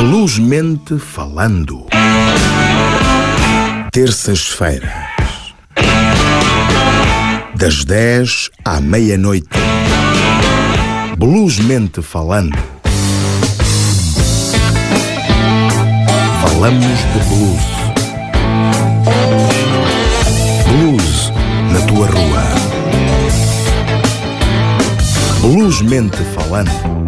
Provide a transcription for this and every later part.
Bluesmente falando. Terças-feiras. Das 10 à meia-noite. Bluesmente falando. Falamos de blues. Blues na tua rua. Bluesmente falando. Alan.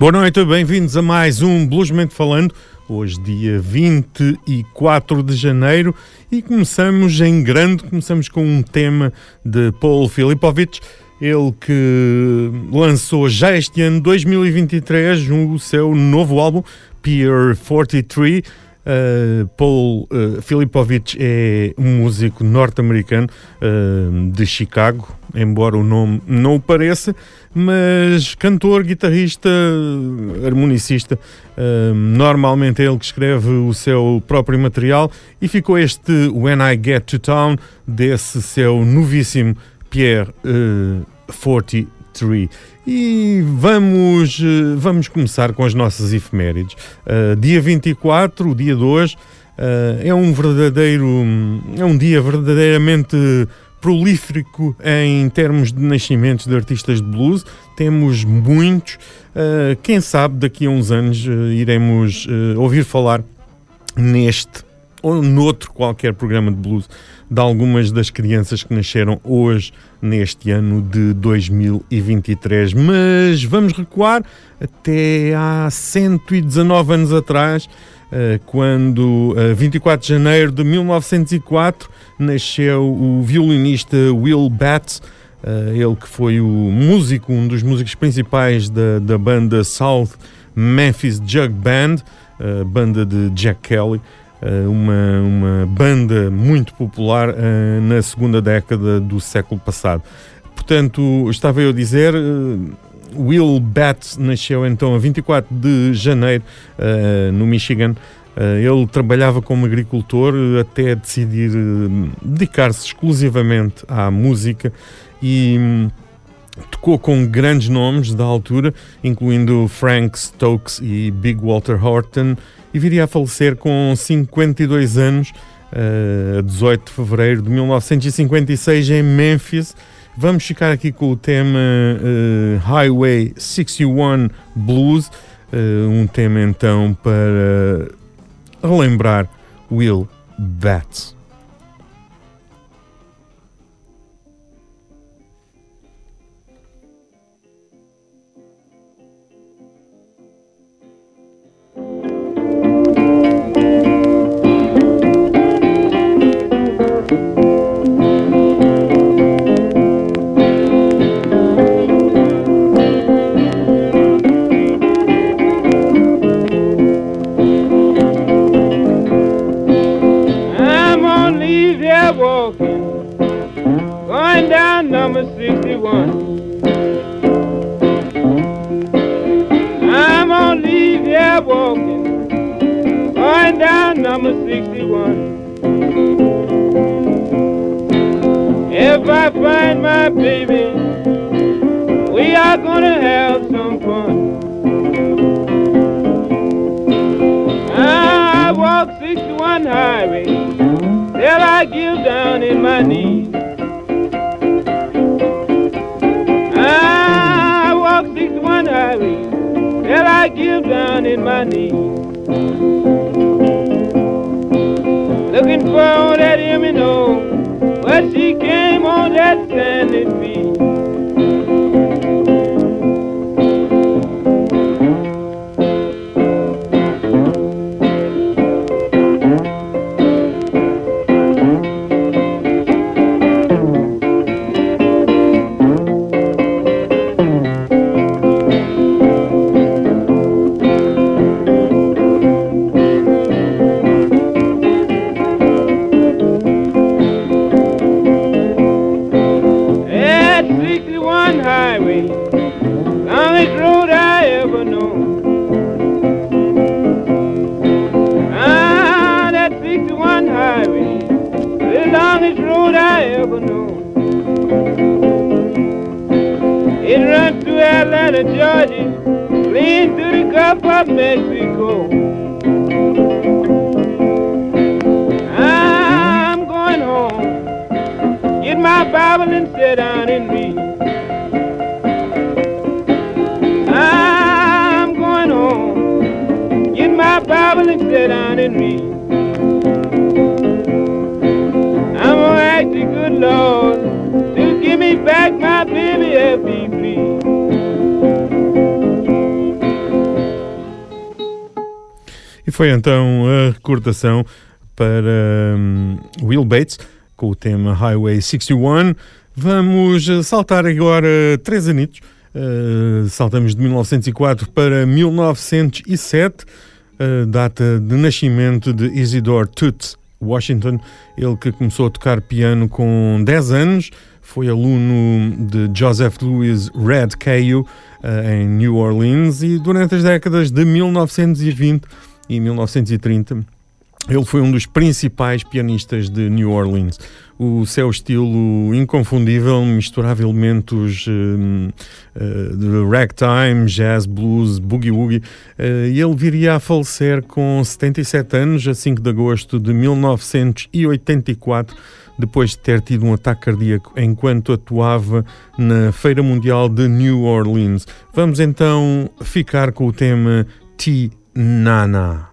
Boa noite, bem-vindos a mais um Bluesmente Falando. Hoje, dia 24 de janeiro, e começamos em grande. Começamos com um tema de Paul Filipovich, ele que lançou já este ano, 2023, o seu novo álbum, Pier 43. Uh, Paul uh, Filipovich é um músico norte-americano uh, de Chicago, embora o nome não o pareça, mas cantor, guitarrista, harmonicista. Uh, normalmente é ele que escreve o seu próprio material e ficou este When I Get to Town desse seu novíssimo Pierre uh, 43. E vamos, uh, vamos começar com as nossas efemérides. Uh, dia 24, o dia 2, é um verdadeiro. é um dia verdadeiramente prolífico em termos de nascimentos de artistas de blues. Temos muitos. Uh, quem sabe daqui a uns anos uh, iremos uh, ouvir falar neste ou noutro qualquer programa de blues de algumas das crianças que nasceram hoje, neste ano de 2023. Mas vamos recuar até há 119 anos atrás, eh, quando, 24 de janeiro de 1904, nasceu o violinista Will Batts, eh, ele que foi o músico, um dos músicos principais da, da banda South Memphis Jug Band, a banda de Jack Kelly. Eh, uma, uma banda muito popular na segunda década do século passado. Portanto, estava eu a dizer, Will Batts nasceu então a 24 de janeiro no Michigan. ele trabalhava como agricultor até decidir dedicar-se exclusivamente à música e um, tocou com grandes nomes da altura, incluindo Frank Stokes e Big Walter Horton, e viria a falecer com 52 anos, uh, a 18 de fevereiro de 1956, em Memphis. Vamos ficar aqui com o tema uh, Highway 61 Blues, uh, um tema então para relembrar Will Batts. Number 61. I'm gonna leave here walking, going down number 61. If I find my baby, we are gonna have some fun. I walk 61 highway till I give down in my knees. Till I give down in my knees. Looking for that know, but she came on that standing feet. Recordação para um, Will Bates com o tema Highway 61. Vamos saltar agora três anitos. Uh, saltamos de 1904 para 1907, uh, data de nascimento de Isidore Toots Washington. Ele que começou a tocar piano com 10 anos, foi aluno de Joseph Louis Red Caillou uh, em New Orleans e durante as décadas de 1920 em 1930. Ele foi um dos principais pianistas de New Orleans. O seu estilo inconfundível misturava elementos uh, de ragtime, jazz, blues, boogie-woogie. Uh, e ele viria a falecer com 77 anos, a 5 de agosto de 1984, depois de ter tido um ataque cardíaco enquanto atuava na Feira Mundial de New Orleans. Vamos então ficar com o tema T Nana.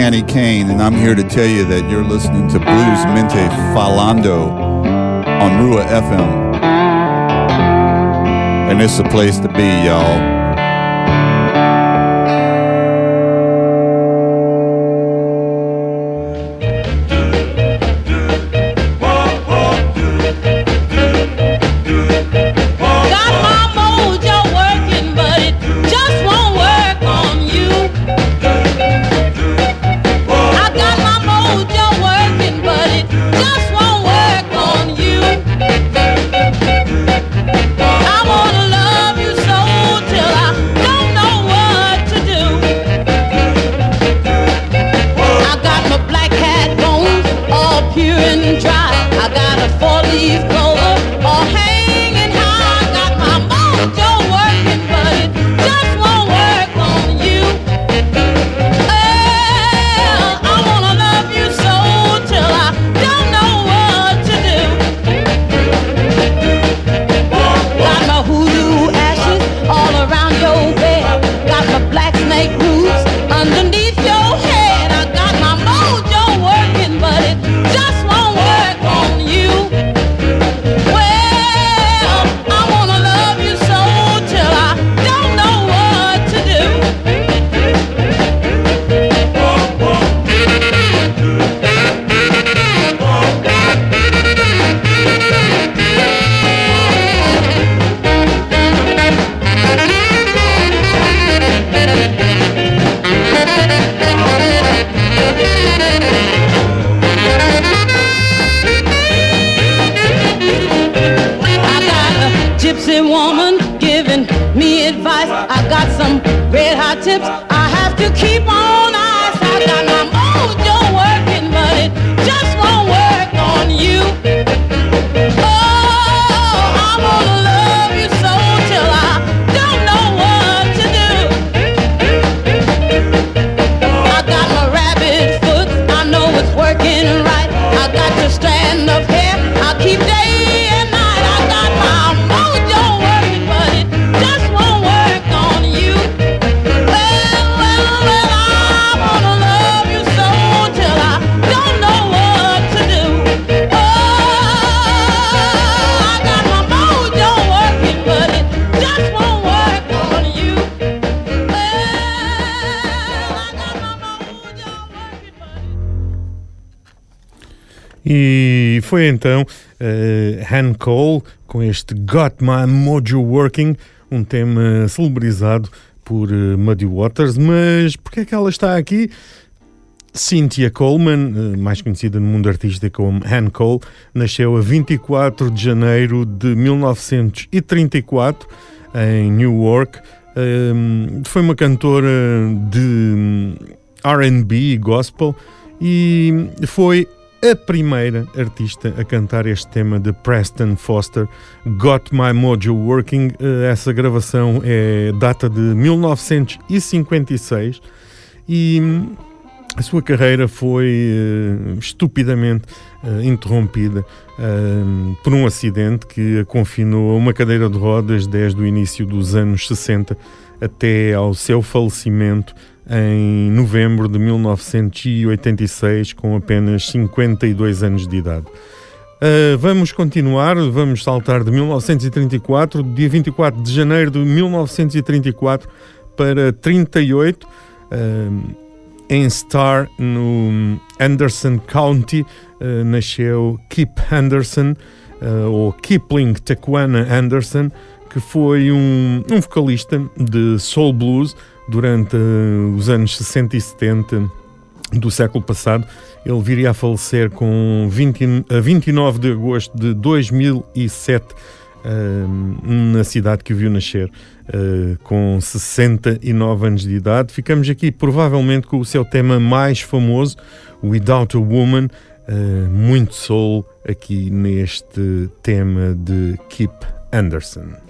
Danny Kane, and I'm here to tell you that you're listening to Blues Mente Falando on Rua FM. And it's the place to be, y'all. Foi então uh, Han Cole com este Got My Mojo Working, um tema celebrizado por uh, Muddy Waters. Mas porquê é que ela está aqui? Cynthia Coleman, uh, mais conhecida no mundo artístico como Han Cole, nasceu a 24 de janeiro de 1934 em Newark. Uh, foi uma cantora de RB e gospel e foi a primeira artista a cantar este tema de Preston Foster, Got My Mojo Working. Eh, essa gravação é data de 1956 e hum, a sua carreira foi uh, estupidamente uh, interrompida uh, por um acidente que a confinou a uma cadeira de rodas desde o início dos anos 60 até ao seu falecimento em novembro de 1986, com apenas 52 anos de idade. Uh, vamos continuar, vamos saltar de 1934, dia 24 de janeiro de 1934 para 38, uh, em Star, no Anderson County, uh, nasceu Kip Anderson, ou Kipling Taquana Anderson, que foi um, um vocalista de soul blues durante uh, os anos 60 e 70 do século passado. Ele viria a falecer com 20, a 29 de agosto de 2007 uh, na cidade que o viu nascer, uh, com 69 anos de idade. Ficamos aqui provavelmente com o seu tema mais famoso, Without a Woman, muito soul aqui neste tema de Kip Anderson.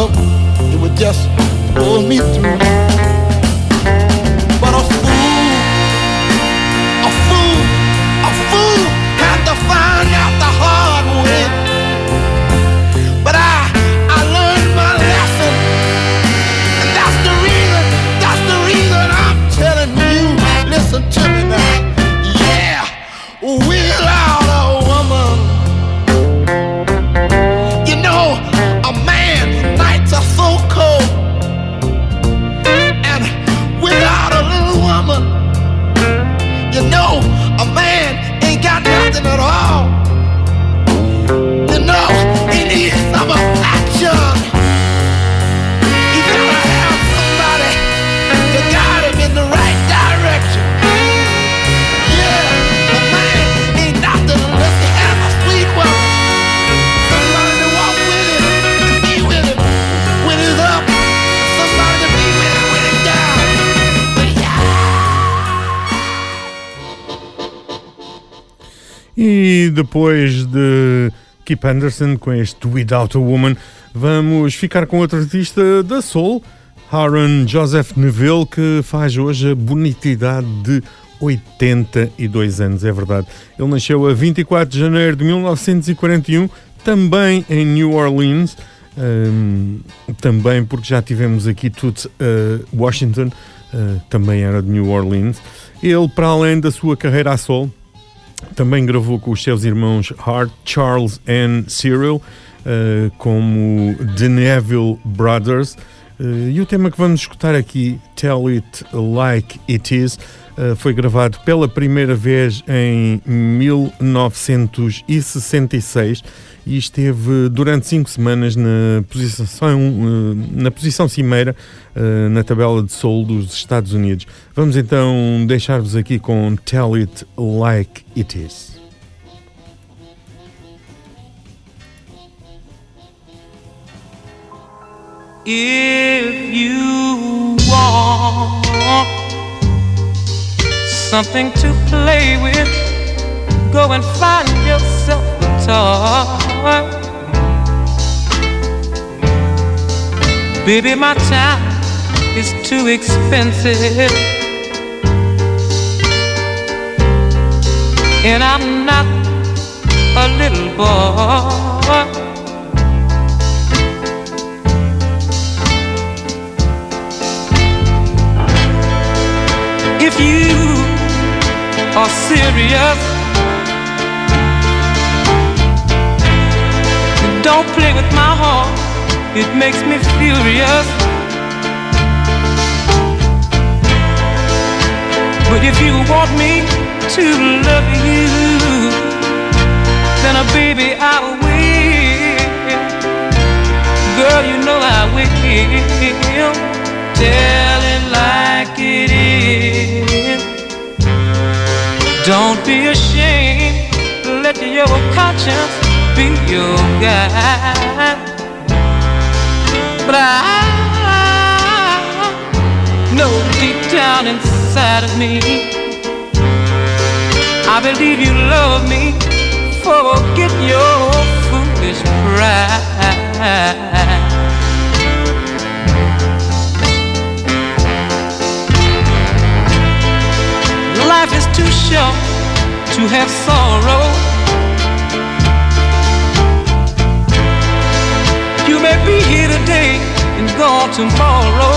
love, it would just pull me through. Depois de Keith Anderson com este Without a Woman, vamos ficar com outro artista da Soul, Aaron Joseph Neville, que faz hoje a bonitidade de 82 anos, é verdade. Ele nasceu a 24 de janeiro de 1941, também em New Orleans, um, também porque já tivemos aqui tudo, uh, Washington, uh, também era de New Orleans. Ele, para além da sua carreira a solo, também gravou com os seus irmãos Hart, Charles and Cyril, uh, como The Neville Brothers. Uh, e o tema que vamos escutar aqui, Tell It Like It Is, uh, foi gravado pela primeira vez em 1966 e esteve durante cinco semanas na posição, na posição cimeira na tabela de soul dos Estados Unidos. Vamos então deixar-vos aqui com Tell It Like It Is. If you want something to play with, go and find yourself Baby, my time is too expensive. And I'm not a little boy. If you are serious, don't play with my heart, it makes me furious. But if you want me to love you, then, uh, baby, I will. Girl, you know I will. Tell it like it is. Don't be ashamed. Let your conscience be your guide. But I know deep down inside of me I believe you love me. Forget your foolish pride. Life is too short to have sorrow. May be here today and gone tomorrow.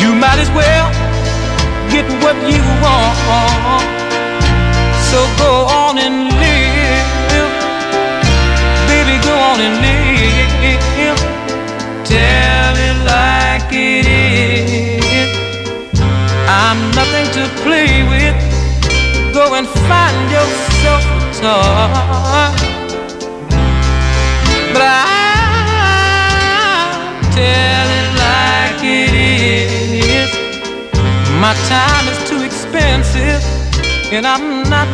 You might as well get what you want. So go on and live. Baby, go on and live. Tell it like it is. I'm nothing to play with. Go and find yourself toy. But tell it like it is. My time is too expensive, and I'm not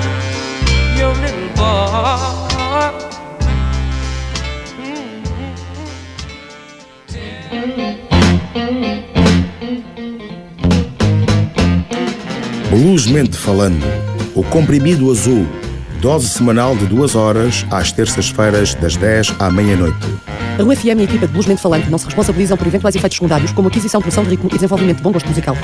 your little boy. Falando, o comprimido azul, dose semanal de duas horas às terças-feiras das 10 à meia-noite. A UFM e a equipa de Bluesmente Falante não se responsabilizam por eventuais efeitos secundários, como aquisição, produção de ritmo e desenvolvimento de bom gosto musical.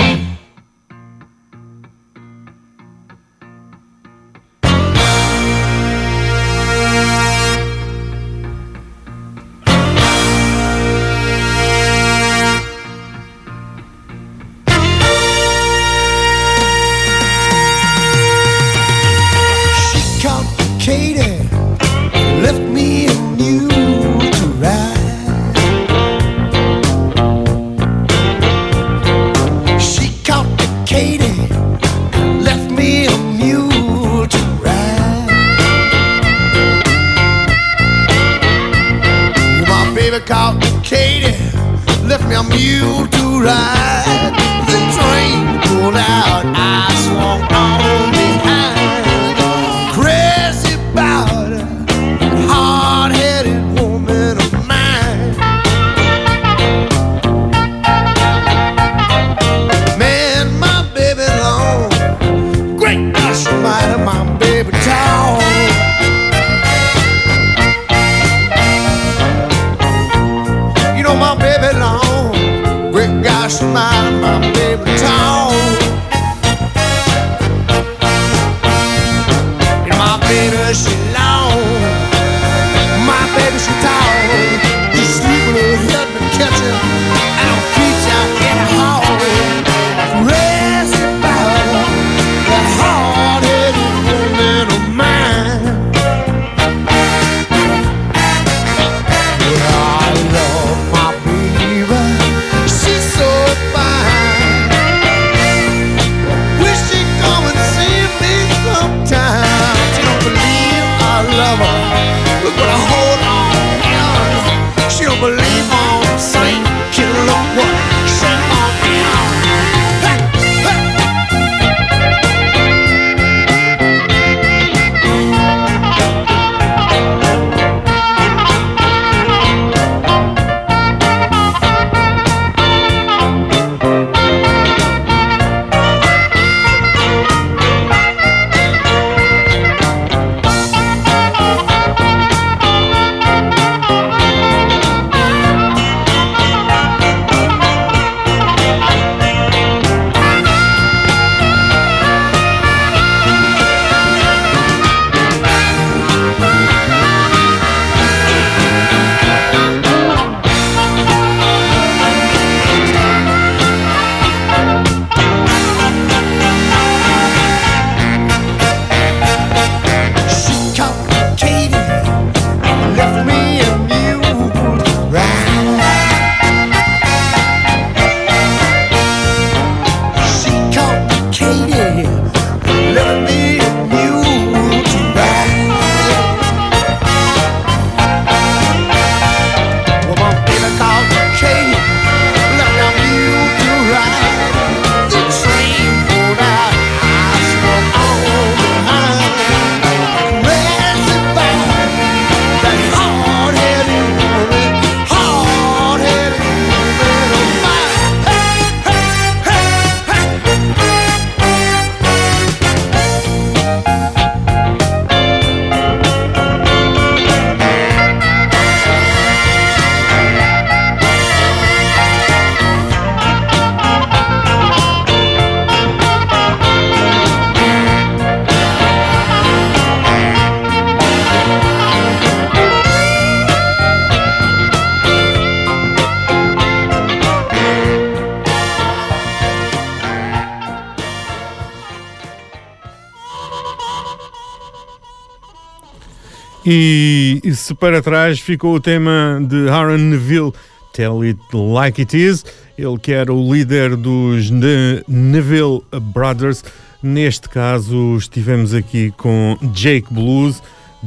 E, e se para trás ficou o tema de Aaron Neville, Tell It Like It Is, ele que era o líder dos Ne Neville Brothers. Neste caso, estivemos aqui com Jake Blues,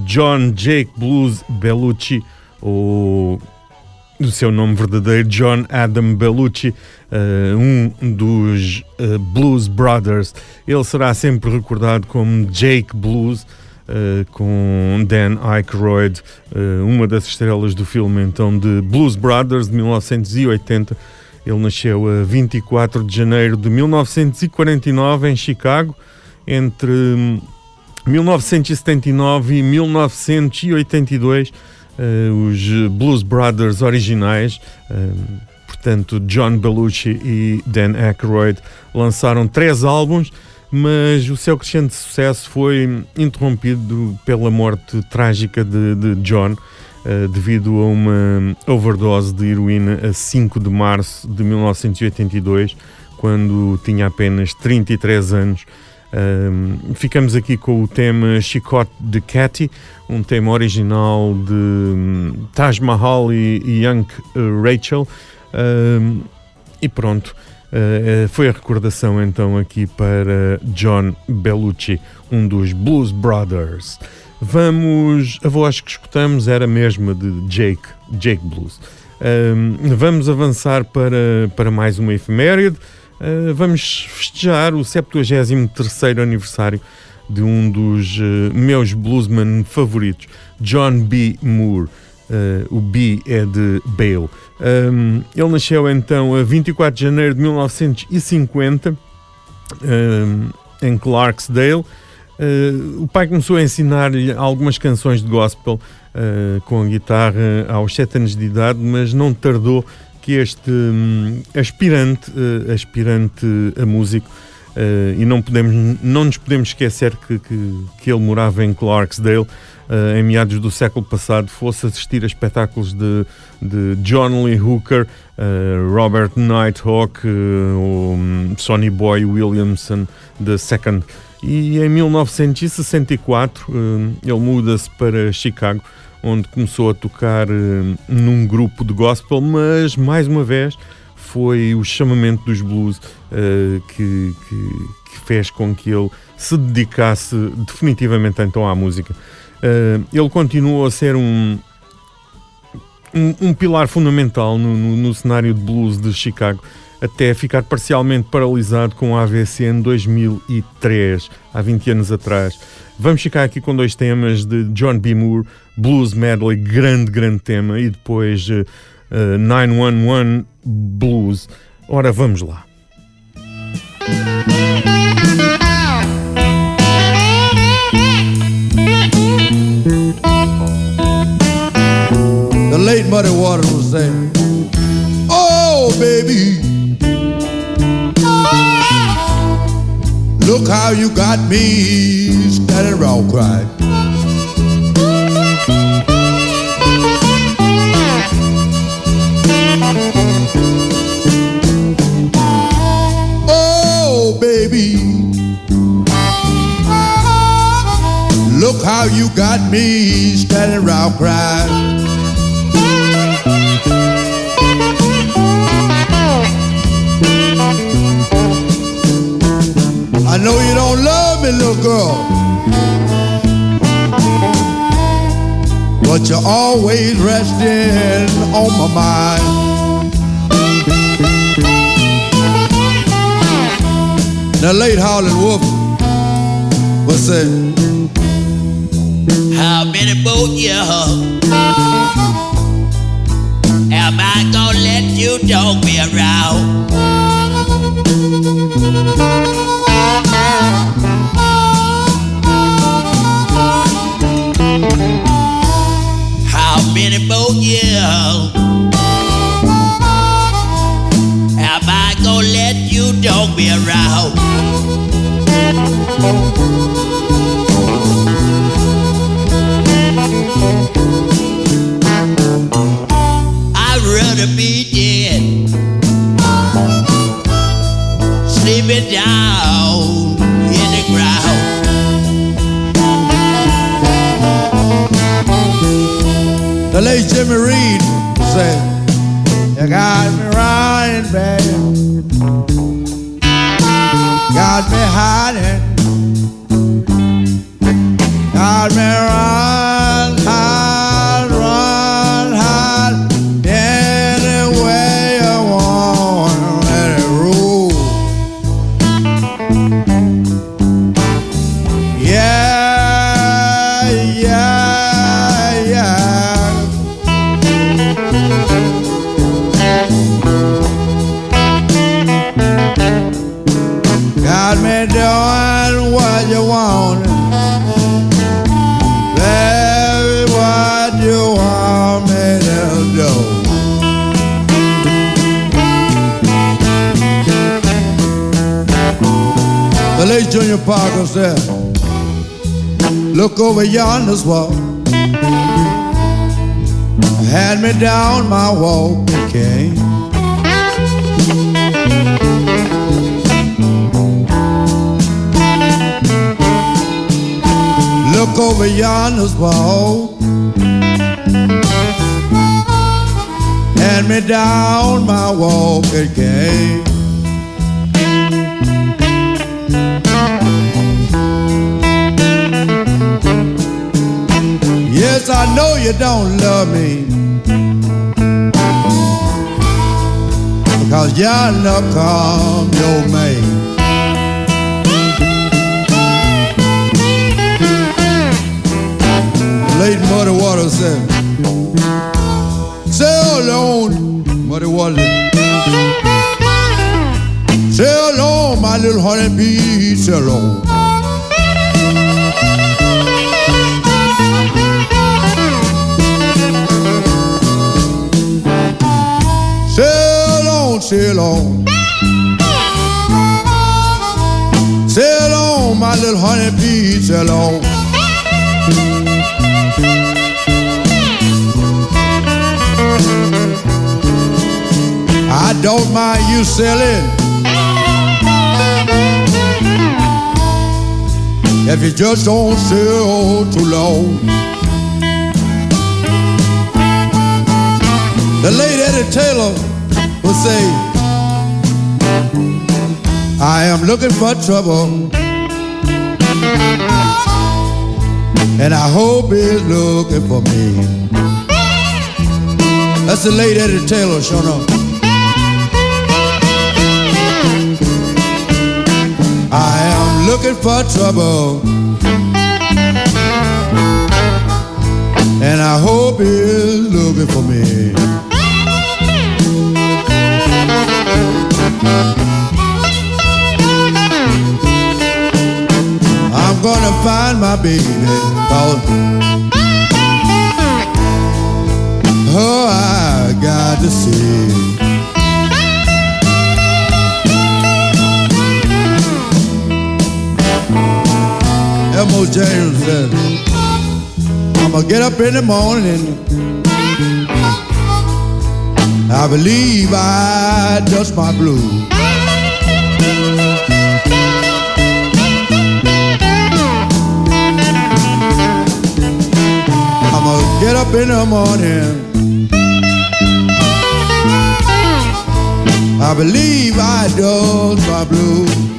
John Jake Blues Bellucci, ou do seu nome verdadeiro, John Adam Bellucci, uh, um dos uh, Blues Brothers. Ele será sempre recordado como Jake Blues uh, com Dan Aykroyd, uh, uma das estrelas do filme então de Blues Brothers de 1980. Ele nasceu a 24 de janeiro de 1949 em Chicago, entre 1979 e 1982. Uh, os Blues Brothers originais, portanto John Belushi e Dan Aykroyd, lançaram três álbuns mas o seu crescente sucesso foi interrompido pela morte trágica de, de John. Uh, devido a uma overdose de heroína a 5 de março de 1982, quando tinha apenas 33 anos. Uh, ficamos aqui com o tema Chicote de Cathy, um tema original de um, Taj Mahal e, Young Rachel. Uh, e pronto. Uh, foi a recordação então aqui para John Bellucci, um dos Blues Brothers. Vamos, a voz que escutamos era a mesma de Jake, Jake Blues. Uh, vamos avançar para, para mais uma efeméride. Uh, vamos festejar o 73 aniversário de um dos meus bluesmen favoritos, John B. Moore. O B é de Bale. Um, ele nasceu então a 24 de janeiro de 1950 um, em Clarksdale. Uh, o pai começou a ensinar-lhe algumas canções de gospel uh, com a guitarra aos 7 anos de idade, mas não tardou que este um, aspirante, uh, aspirante a músico, e não, podemos, não nos podemos esquecer que, que, que ele morava em Clarksdale, uh, em meados do século passado, fosse assistir a espetáculos de, de John Lee Hooker, uh, Robert Nighthawk, uh, um, Sonny Boy Williamson II. E em 1964 ele muda-se para Chicago, onde começou a tocar num grupo de gospel, mas mais uma vez foi o chamamento dos blues que, que, que fez com que ele se dedicasse definitivamente então à música. Uh, ele continua a ser um, um, um pilar fundamental no, no, no, cenário de blues de Chicago, até ficar parcialmente paralisado com a AVC em 2003, há 20 anos atrás. Vamos ficar aqui com dois temas de John B. Moore, Blues Medley, grande, grande tema, e depois uh, uh, 911 Blues. Ora, vamos lá. Late Muddy Water was saying, Oh, baby, look how you got me standing around crying. Oh, baby, look how you got me standing around crying. I know you don't love me, little girl. But you're always resting on my mind. Now, late Howlin' Wolf was saying, How many more years am I gonna let you dog me around? Many more years am I gonna let you dog me around? I'd rather be sleeping down in the ground. The late Jimmy Reed said, You got me riding, baby. Got me hiding. Got me run, late Junior Parker said, Look over yonder's wall. Hand me down my walking cane. Look over yonder's wall. Hand me down my walking cane. Yes, I know you don't love me. Because yonder come your mate. Late Muddy Water said, Sail on, Muddy Water. Sail on, my little honeybee, sail on. Sail on, sail on. Sail on, my little honeybee, sail on. I don't mind you sailing. If you just don't sail too long. The late Eddie Taylor would say, I am looking for trouble. And I hope he's looking for me. That's the late Eddie Taylor showing up. I am looking for trouble. And I hope he's looking for me. I'm gonna find my baby, cause oh, I got to see. Elmo James said, I'm gonna get up in the morning. I believe I dust my blue. Get up in the morning. I believe I dust my blue.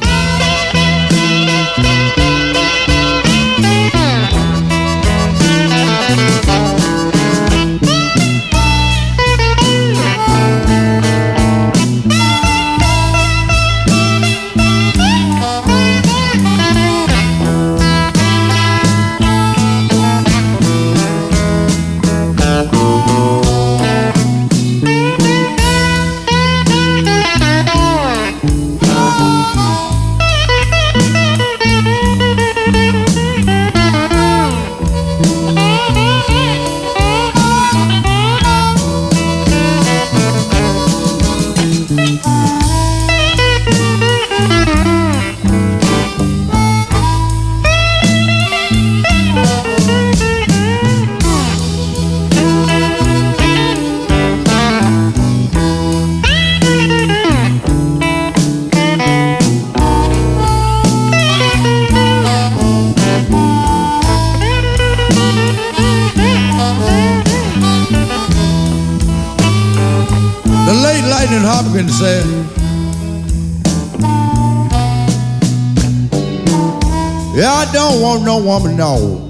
No woman, no.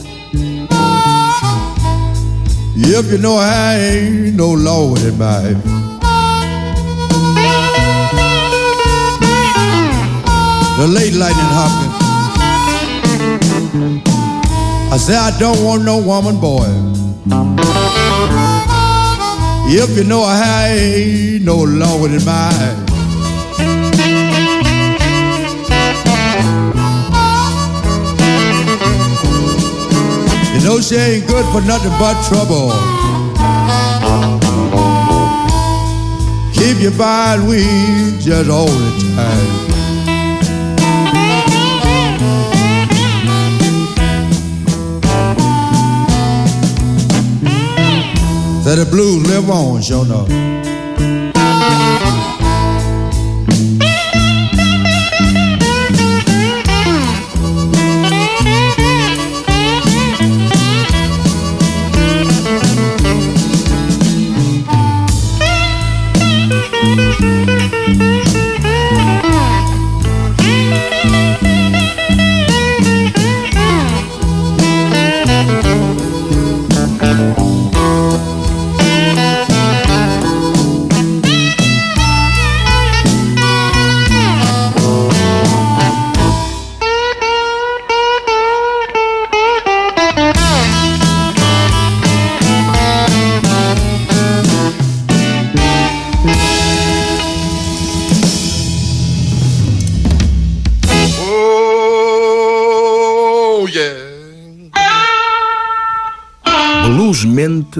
If you know I ain't no Lord in my The late Lightning Hopkins. I say I don't want no woman, boy. If you know I ain't no Lord in my You know she ain't good for nothing but trouble. Keep your fine weed just all the time. Say the blues live on, sure enough.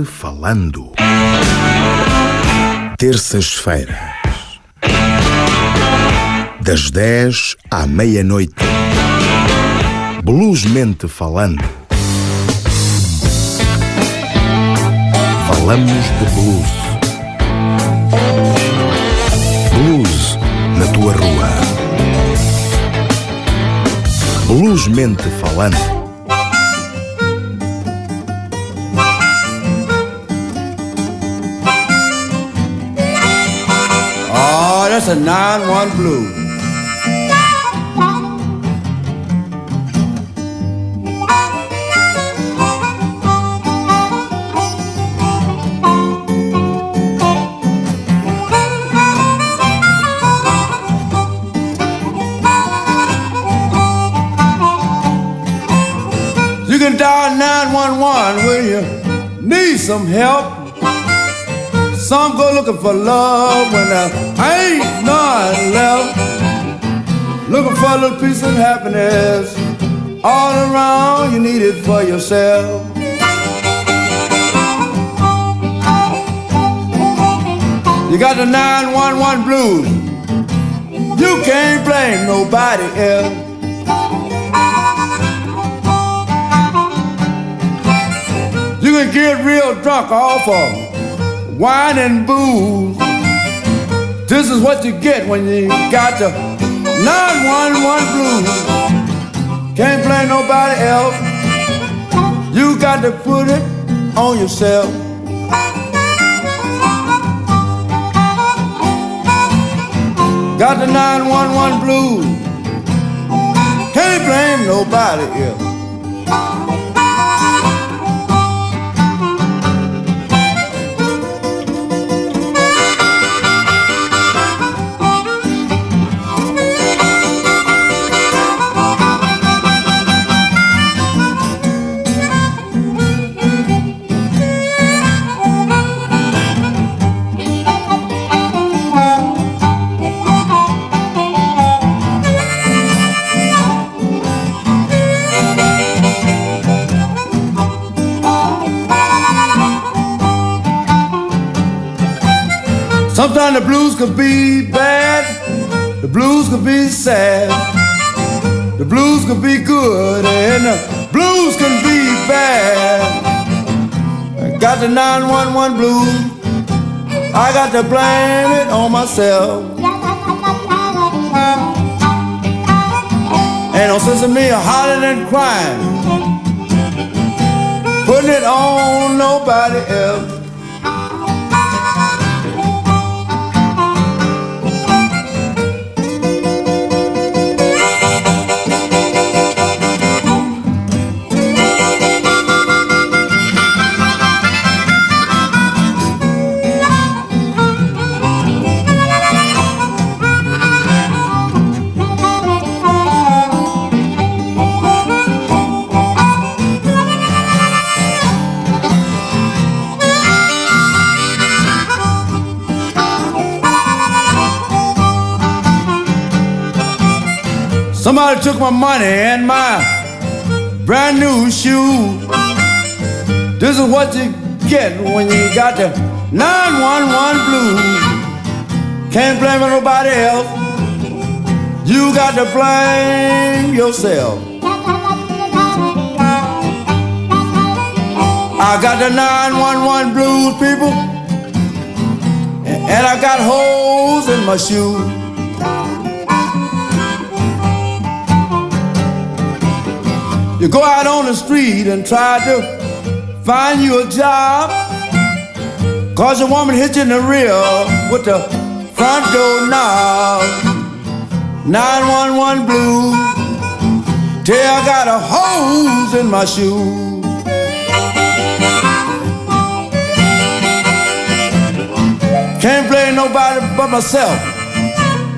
Falando. Terças-feiras. Das 10 à meia-noite. Bluesmente falando. Falamos de blues. Blues na tua rua. Bluesmente falando. A 9-1 blue. You can dial 911 when you need some help. Some go looking for love when there ain't. Looking for a little peace and happiness. All around, you need it for yourself. You got the 911 blues. You can't blame nobody else. You can get real drunk off of wine and booze. This is what you get when you got the 911 blues. Can't blame nobody else. You got to put it on yourself. Got the 911 blues. Can't blame nobody else. Sometimes the blues could be bad, the blues could be sad, the blues could be good, and the blues can be bad. I got the 911 blues, I got to blame it on myself. Ain't no sense in me hollering and crying, putting it on nobody else. Somebody took my money and my brand new shoe. This is what you get when you got the 911 blues. Can't blame nobody else. You got to blame yourself. I got the 911 blues, people, and I got holes in my shoes. You go out on the street and try to find you a job. Cause a woman hit you in the rear with the front door knob. 911 blue. Tell I got a hose in my shoe. Can't blame nobody but myself.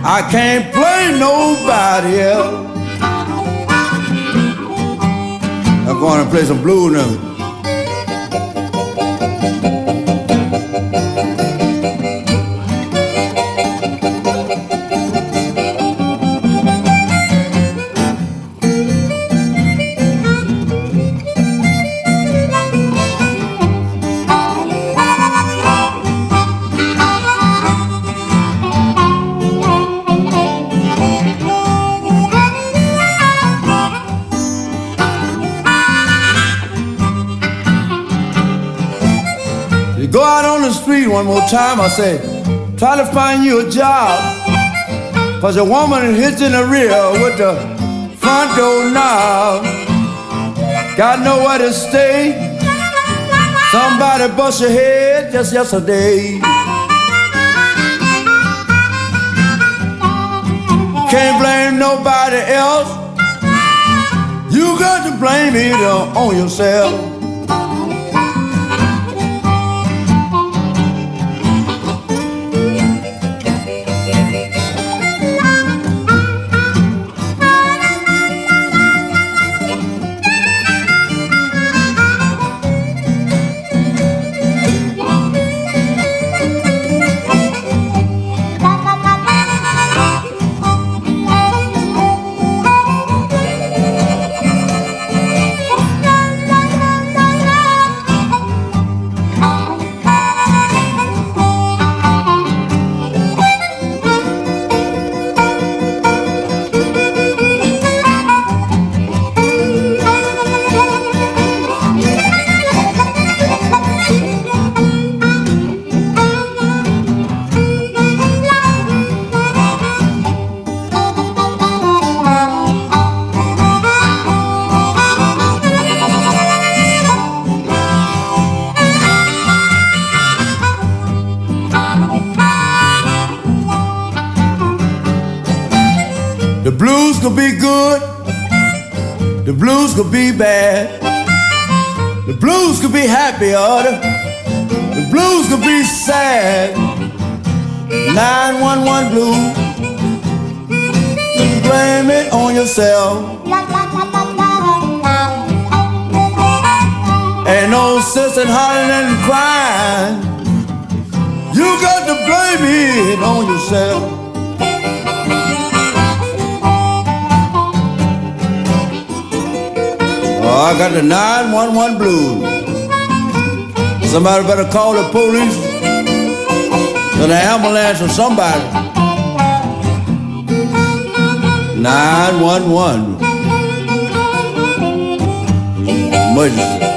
I can't blame nobody else. I'm going to play some blues now. Time, I say, try to find you a job. Cause a woman hits in the rear with the front door knob. Got nowhere to stay. Somebody bust your head just yesterday. Can't blame nobody else. You got to blame it on yourself. Bad, the blues could be happy, or the, the blues could be sad. 911 blues, blame it on yourself. Ain't no sense in hollering and crying. You got to blame it on yourself. Oh, I got the 911 blues. Somebody better call the police or the ambulance or somebody. 911. Emergency.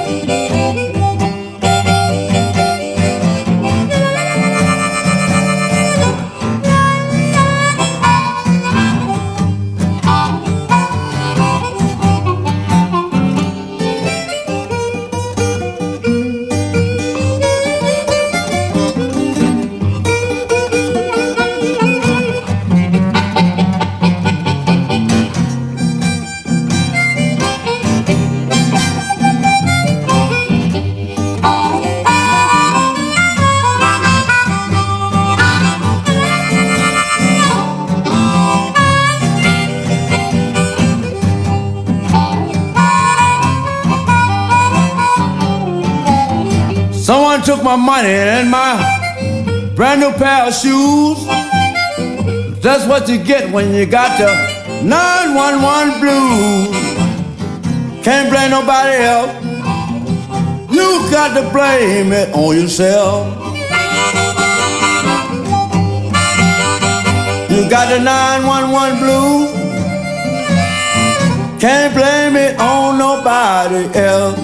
Took my money and my brand new pair of shoes. That's what you get when you got the 911 blues. Can't blame nobody else. You got to blame it on yourself. You got the 911 blues. Can't blame it on nobody else.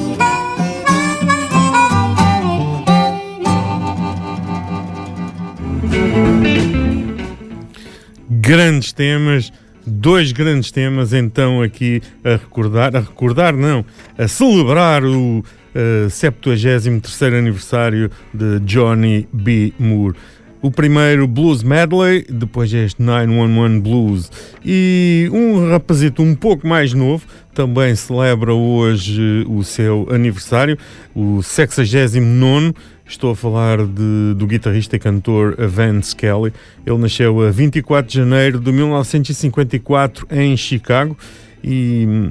Grandes temas, dois grandes temas, então aqui a recordar, a recordar não, a celebrar o uh, 73 aniversário de Johnny B. Moore. O primeiro Blues Medley, depois este 911 Blues. E um rapazito um pouco mais novo também celebra hoje o seu aniversário, o 69. Estou a falar de, do guitarrista e cantor Vance Kelly. Ele nasceu a 24 de janeiro de 1954 em Chicago e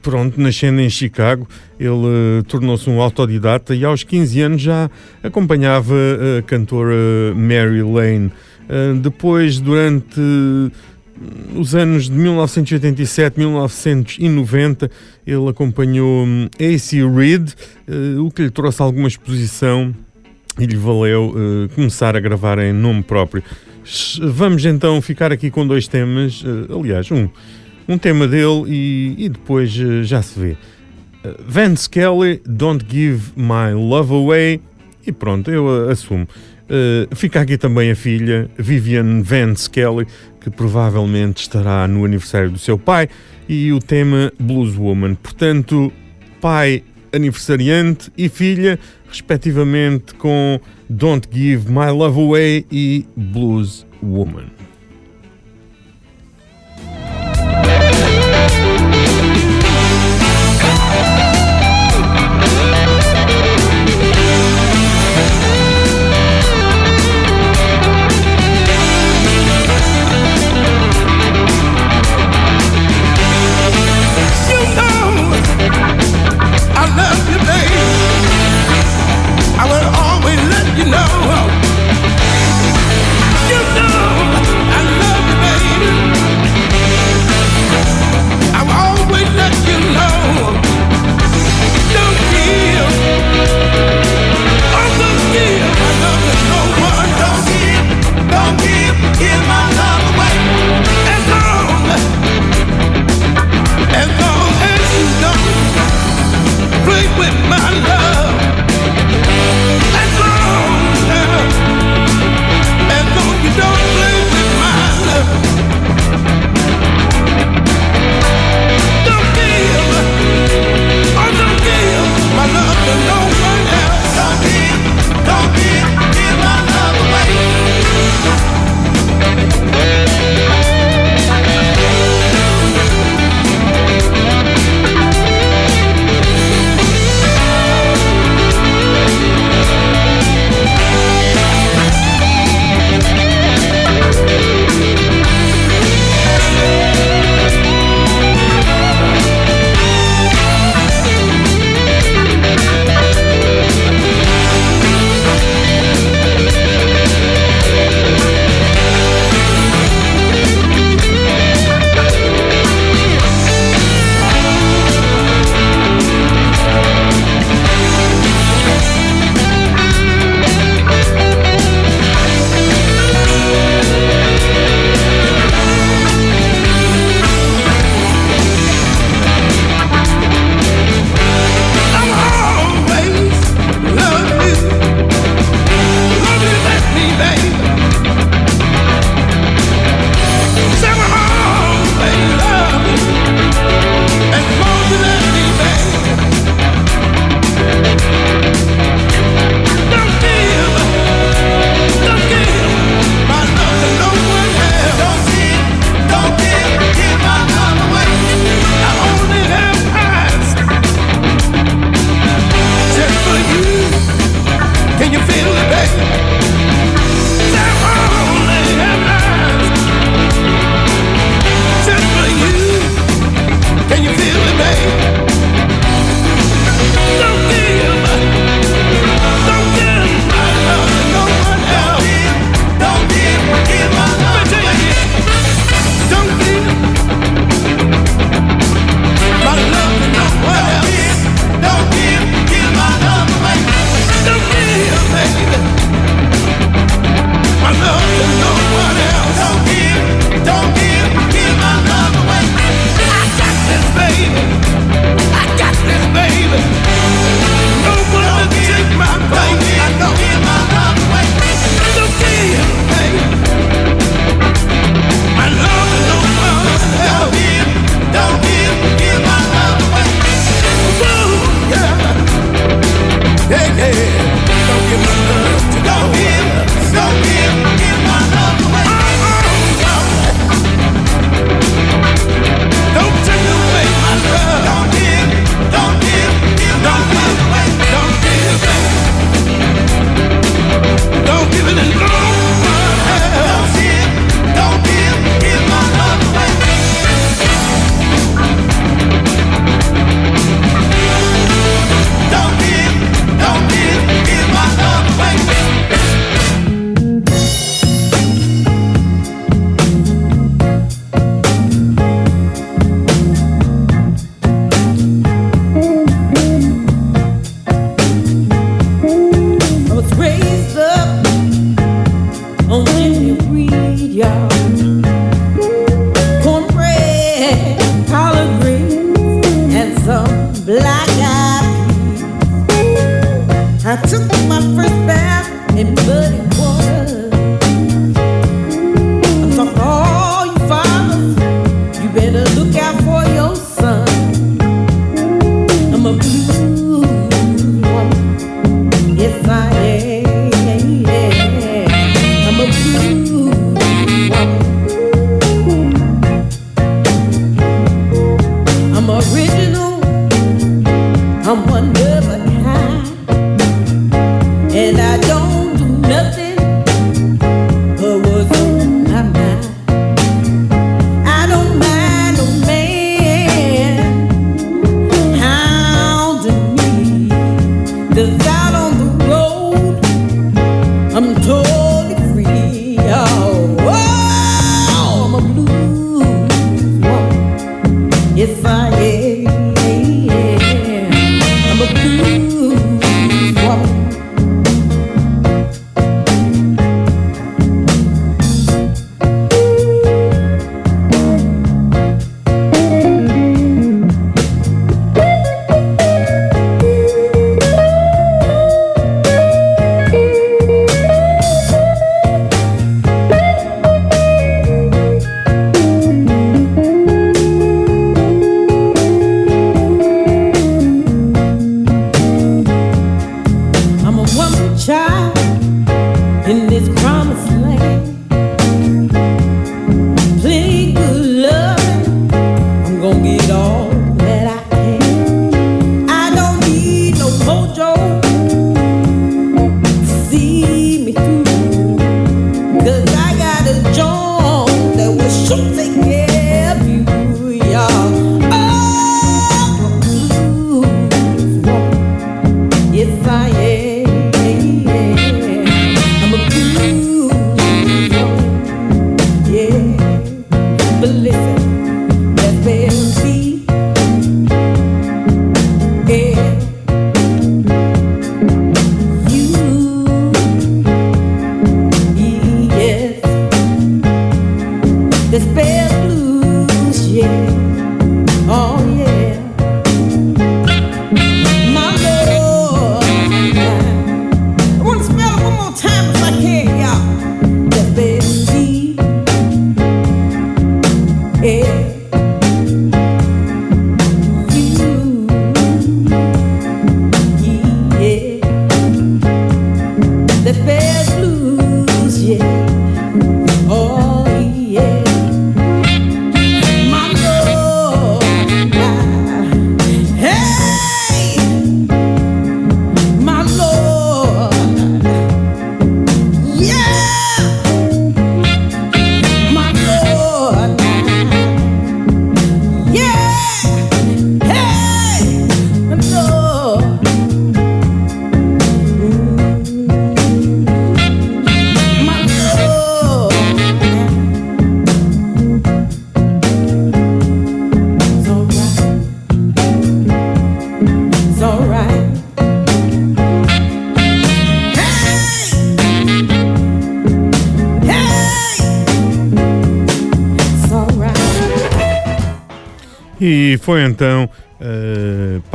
pronto, nascendo em Chicago, ele uh, tornou-se um autodidata e aos 15 anos já acompanhava a cantora Mary Lane. Uh, depois, durante os anos de 1987, 1990, ele acompanhou um, A.C. Reed, uh, o que lhe trouxe alguma exposição e lhe valeu uh, começar a gravar em nome próprio. Vamos então ficar aqui com dois temas, uh, aliás, um, um tema dele e, e depois já se vê. Vance Kelly, Don't Give My Love Away, e pronto, eu assumo. Uh, fica aqui também a filha, Vivian Vance Kelly, que provavelmente estará no aniversário do seu pai, e o tema Blues Woman. Portanto, pai aniversariante e filha, respectivamente, com Don't Give My Love Away e Blues Woman.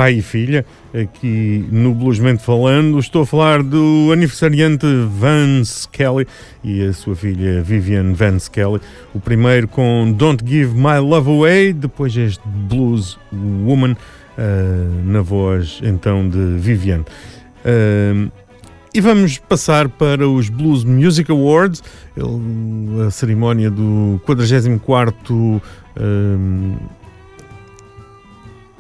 Pai e filha, aqui no Bluesmente Falando. Estou a falar do aniversariante Vance Kelly e a sua filha Vivian Vance Kelly. O primeiro com Don't Give My Love Away, depois este Blues Woman, uh, na voz então de Vivian. Uh, e vamos passar para os Blues Music Awards, a cerimónia do 44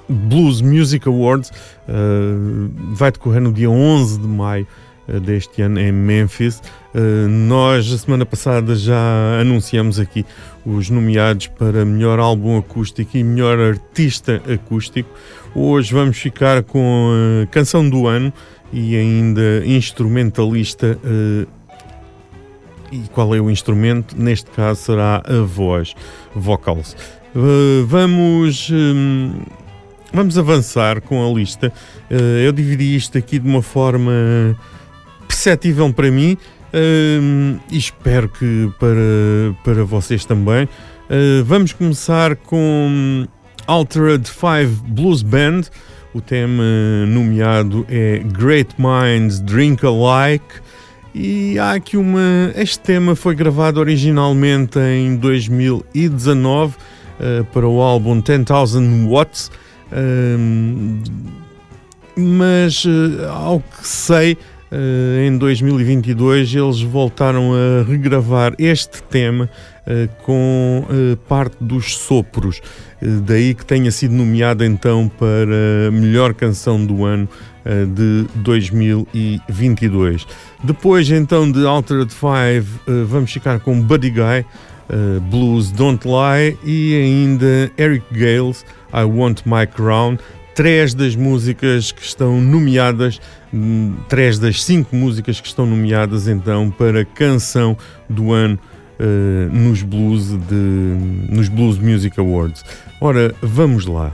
Blues Music Awards uh, vai decorrer no dia 11 de maio uh, deste ano em Memphis. Uh, nós, a semana passada, já anunciamos aqui os nomeados para melhor álbum acústico e melhor artista acústico. Hoje vamos ficar com a canção do ano e ainda instrumentalista. e qual é o instrumento? Neste caso será a voz, vocals. vamos. Vamos avançar com a lista. Eh, eu dividi isto aqui de uma forma perceptível para mim eh, e espero que para, para vocês também. Eh, vamos começar com Altered Five Blues Band, O tema nomeado é Great Minds Drink Alike. E há aqui uma. Este tema foi gravado originalmente em 2019 uh, para o álbum 10,000 Watts, mas uh, ao que sei, eh, em 2022 eles voltaram a regravar este tema uh, com parte dos sopros. daí que tenha sido nomeado então para melhor canção do ano de 2022. Depois então de Altered Five, vamos ficar com Buddy Guy. Blues Don't Lie e ainda Eric Gales I Want My Crown três das músicas que estão nomeadas, hum, três das cinco músicas que estão nomeadas então para canção do ano uh, nos, blues de, nos Blues Music Awards. Ora, vamos lá.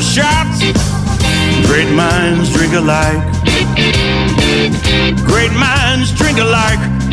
A round shots. Great minds drink alike. Great minds drink alike.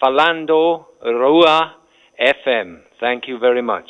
Falando, Rua FM. Thank you very much.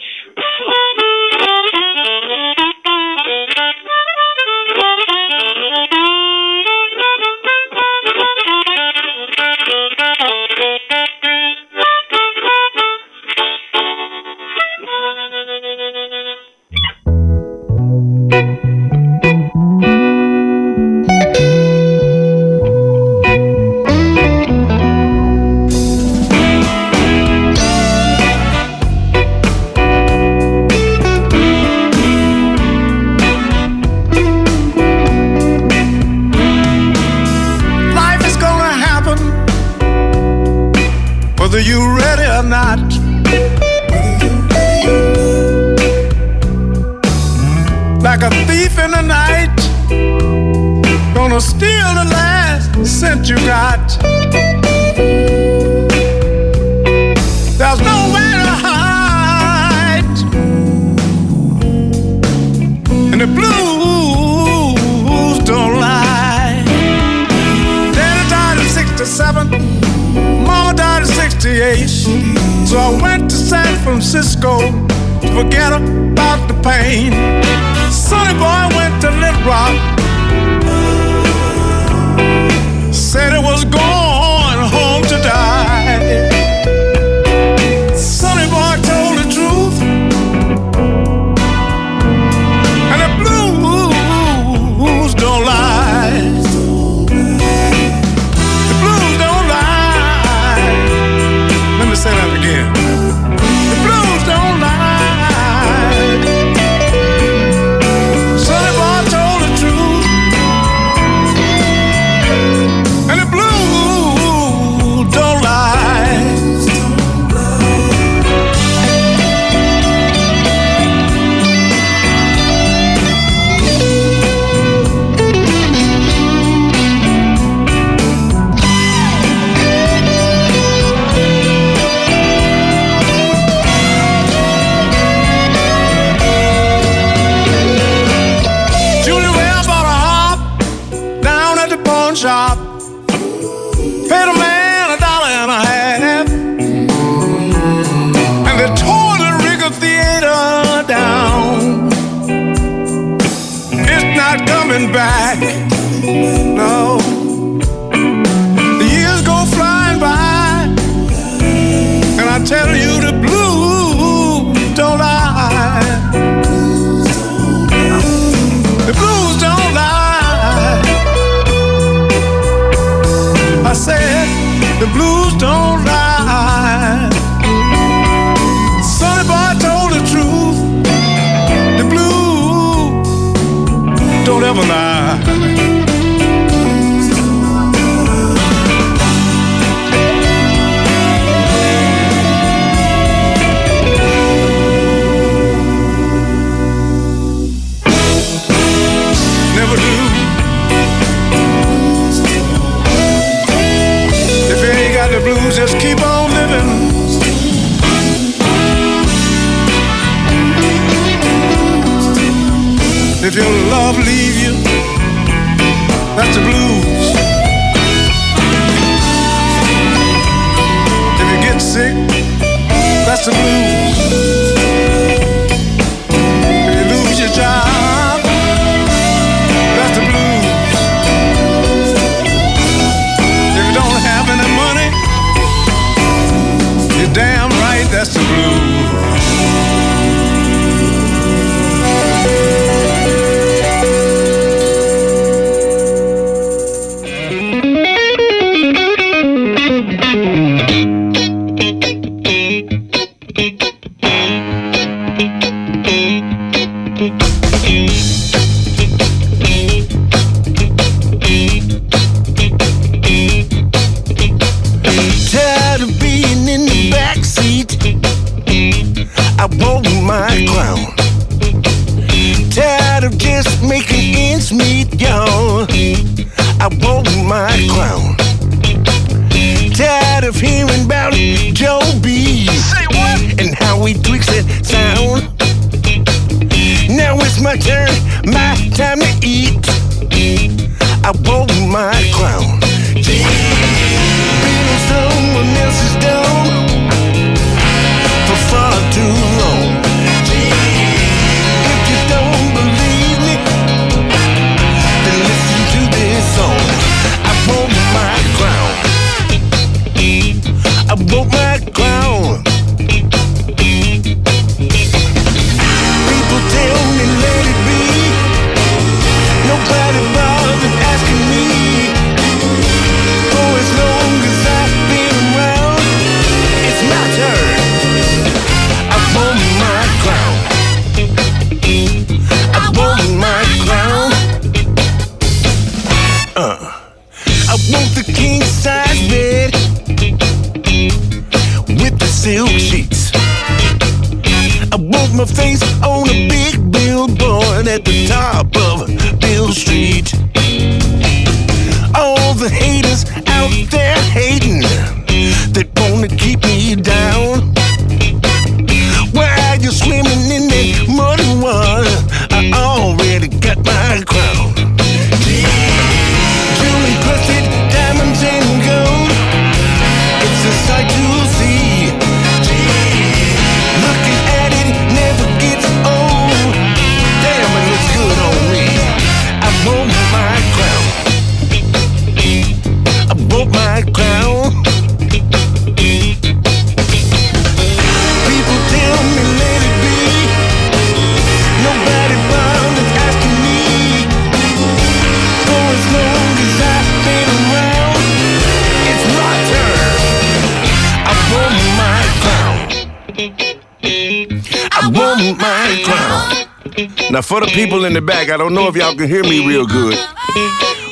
For the people in the back, I don't know if y'all can hear me real good,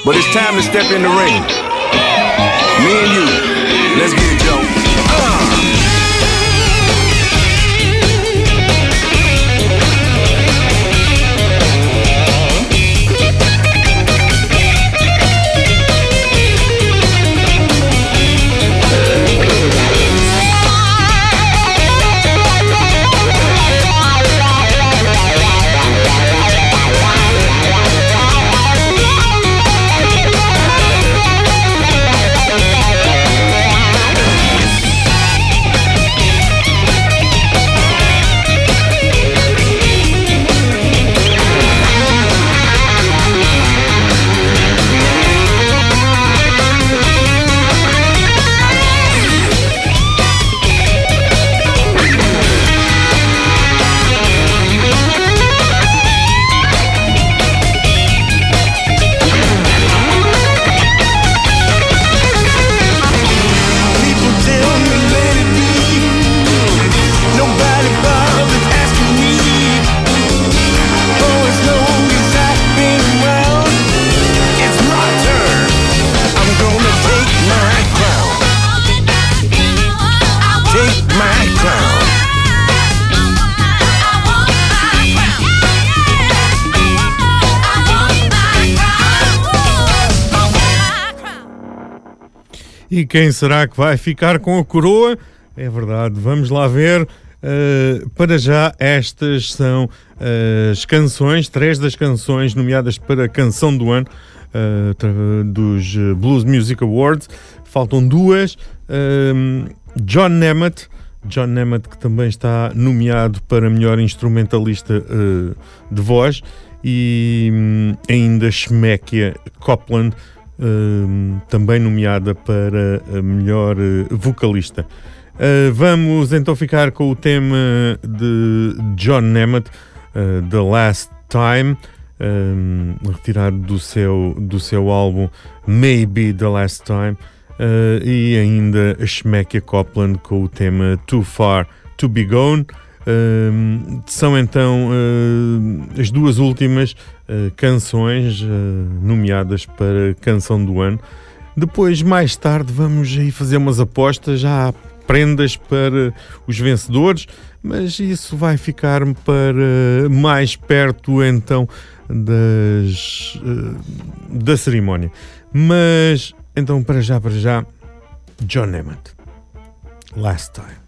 but it's time to step in the ring. Me and you, let's get it, Joe. E quem será que vai ficar com a coroa? É verdade, vamos lá ver. Uh, para já, estas são uh, as canções, três das canções nomeadas para canção do ano uh, dos uh, Blues Music Awards. Faltam duas. Um, John Nemeth, John Nemeth que também está nomeado para melhor instrumentalista uh, de voz, e hum, ainda Schmeckia Copland, hum, também nomeada para a melhor eh, vocalista. Uh, vamos então ficar com o tema de John Nemeth, uh, The Last Time, um, retirado do seu, do seu álbum Maybe The Last Time, uh, e ainda Schmeckia Copland com o tema Too Far To Be Gone. Um, são então uh, as duas últimas uh, canções uh, nomeadas para canção do ano. Depois, mais tarde, vamos aí fazer umas apostas. Já há prendas para os vencedores, mas isso vai ficar para mais perto então das, uh, da cerimónia. Mas então, para já, para já, John Nemeth. Last time.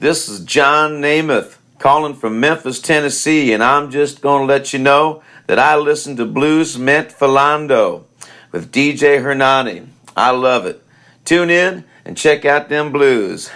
This is John Namath calling from Memphis, Tennessee, and I'm just going to let you know that I listen to Blues Meant Falando with DJ Hernani. I love it. Tune in and check out them blues.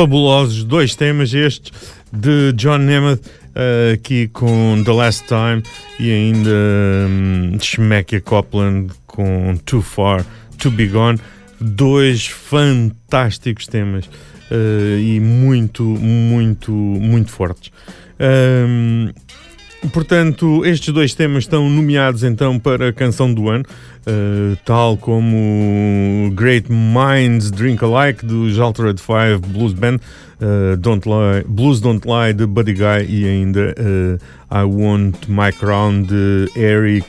fabulosos dois temas estes de John Nemeth uh, aqui com The Last Time e ainda um, Shmekia Copland com Too Far To Be Gone. Dois fantásticos temas uh, e muito muito muito fortes. Um, portanto estes dois temas estão nomeados então para a canção do ano. Uh, tal como Great Minds Drink Alike dos Altered Five Blues Band, uh, Don't Lie, Blues Don't Lie de Buddy Guy e ainda uh, I Want My Crown de Eric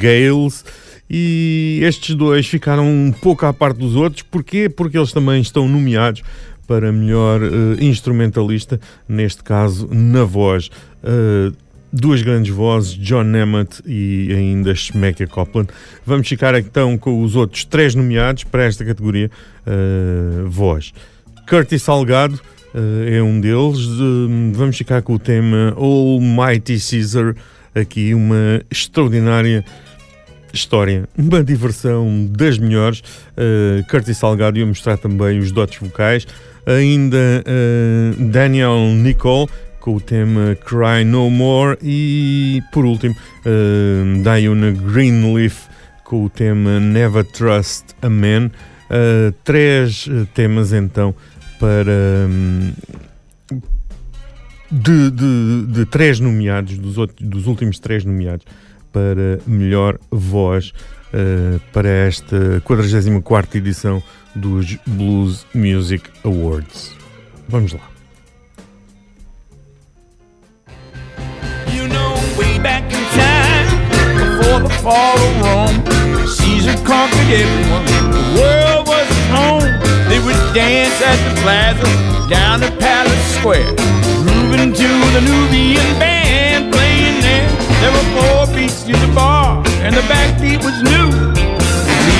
Gales. E estes dois ficaram um pouco à parte dos outros, porquê? Porque eles também estão nomeados para melhor instrumentalista, neste caso na voz duas grandes vozes, John Nemeth e ainda Shmeka Copland. Vamos ficar então com os outros três nomeados para esta categoria uh, voz. Curtis Salgado uh, é um deles. Uh, vamos ficar com o tema Almighty Caesar, aqui uma extraordinária história, uma diversão das melhores. Uh, Curtis Salgado ia mostrar também os dotes vocais. Ainda Daniel Nicole com o tema Cry No More e por último uh, Diana Greenleaf com o tema Never Trust a Man. Uh, três uh, temas então para um, de, de, de, três nomeados, dos, outros, dos últimos três nomeados para melhor voz uh, para esta 44 edição dos Blues Music Awards. Vamos lá. Back in time before the fall of Rome. Caesar conquered everyone. The world was his home. They would dance at the plaza down the palace square. Grooving to the Nubian band playing there. There were four beats to the bar, and the backbeat was new.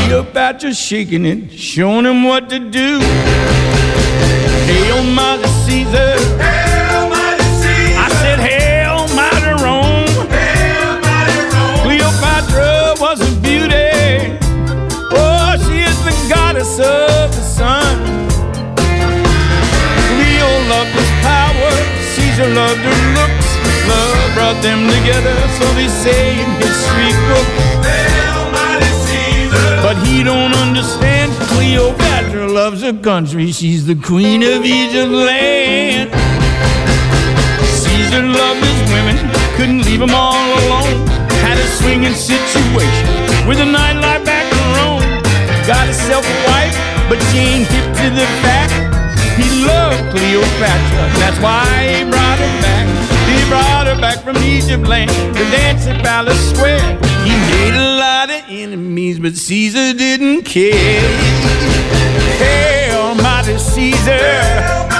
Cleopatra shaking it, showing him what to do. Hail, Mother Caesar. goddess Caesar loved her looks. Love brought them together, so they say in history books. But he don't understand. Cleopatra loves her country. She's the queen of Egypt land. Caesar loved his women, couldn't leave them all alone. Had a swinging situation with a nightlife back in Rome. Got himself a wife, but she ain't hip to the fact. He loved Cleopatra, that's why he brought her back. He brought her back from Egypt land to dance at Palace Square. He made a lot of enemies, but Caesar didn't care. Hail, mighty Caesar.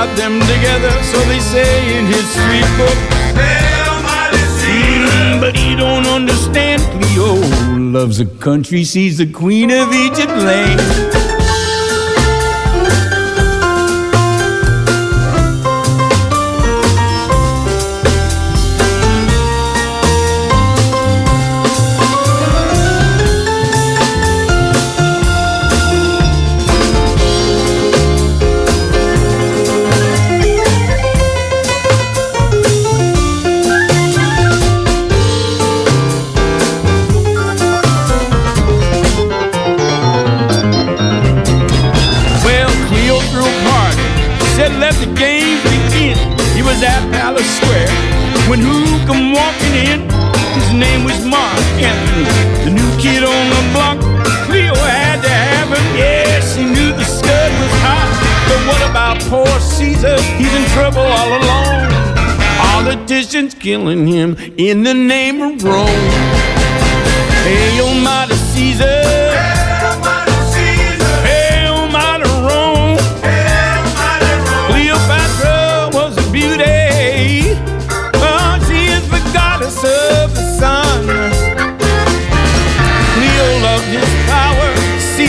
Brought them together, so they say in history book. Mm, but he don't understand. Cleo loves a country, she's the queen of Egypt when who come walking in? His name was Mark Anthony, the new kid on the block. Cleo had to have him, yeah, she knew the stud was hot. But what about poor Caesar? He's in trouble all alone. Politicians killing him in the name of Rome. Hey, mighty Caesar.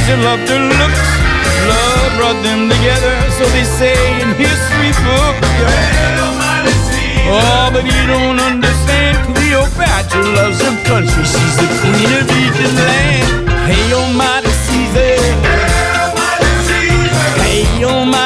Caesar loved her looks. Love brought them together, so they say in history books. Yeah. Oh, but you don't understand. Cleopatra loves her country. She's the queen of Egypt land. Hey, almighty Caesar. Hey, almighty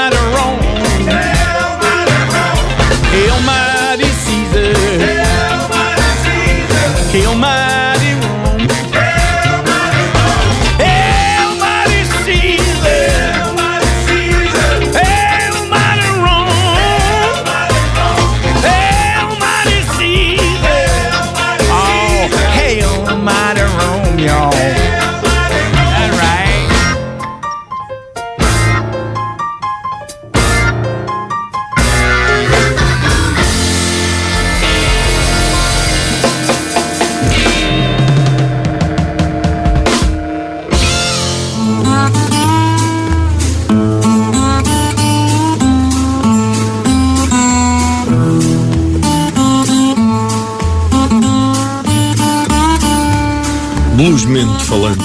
Bluesmente falando,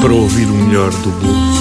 para ouvir o melhor do blues.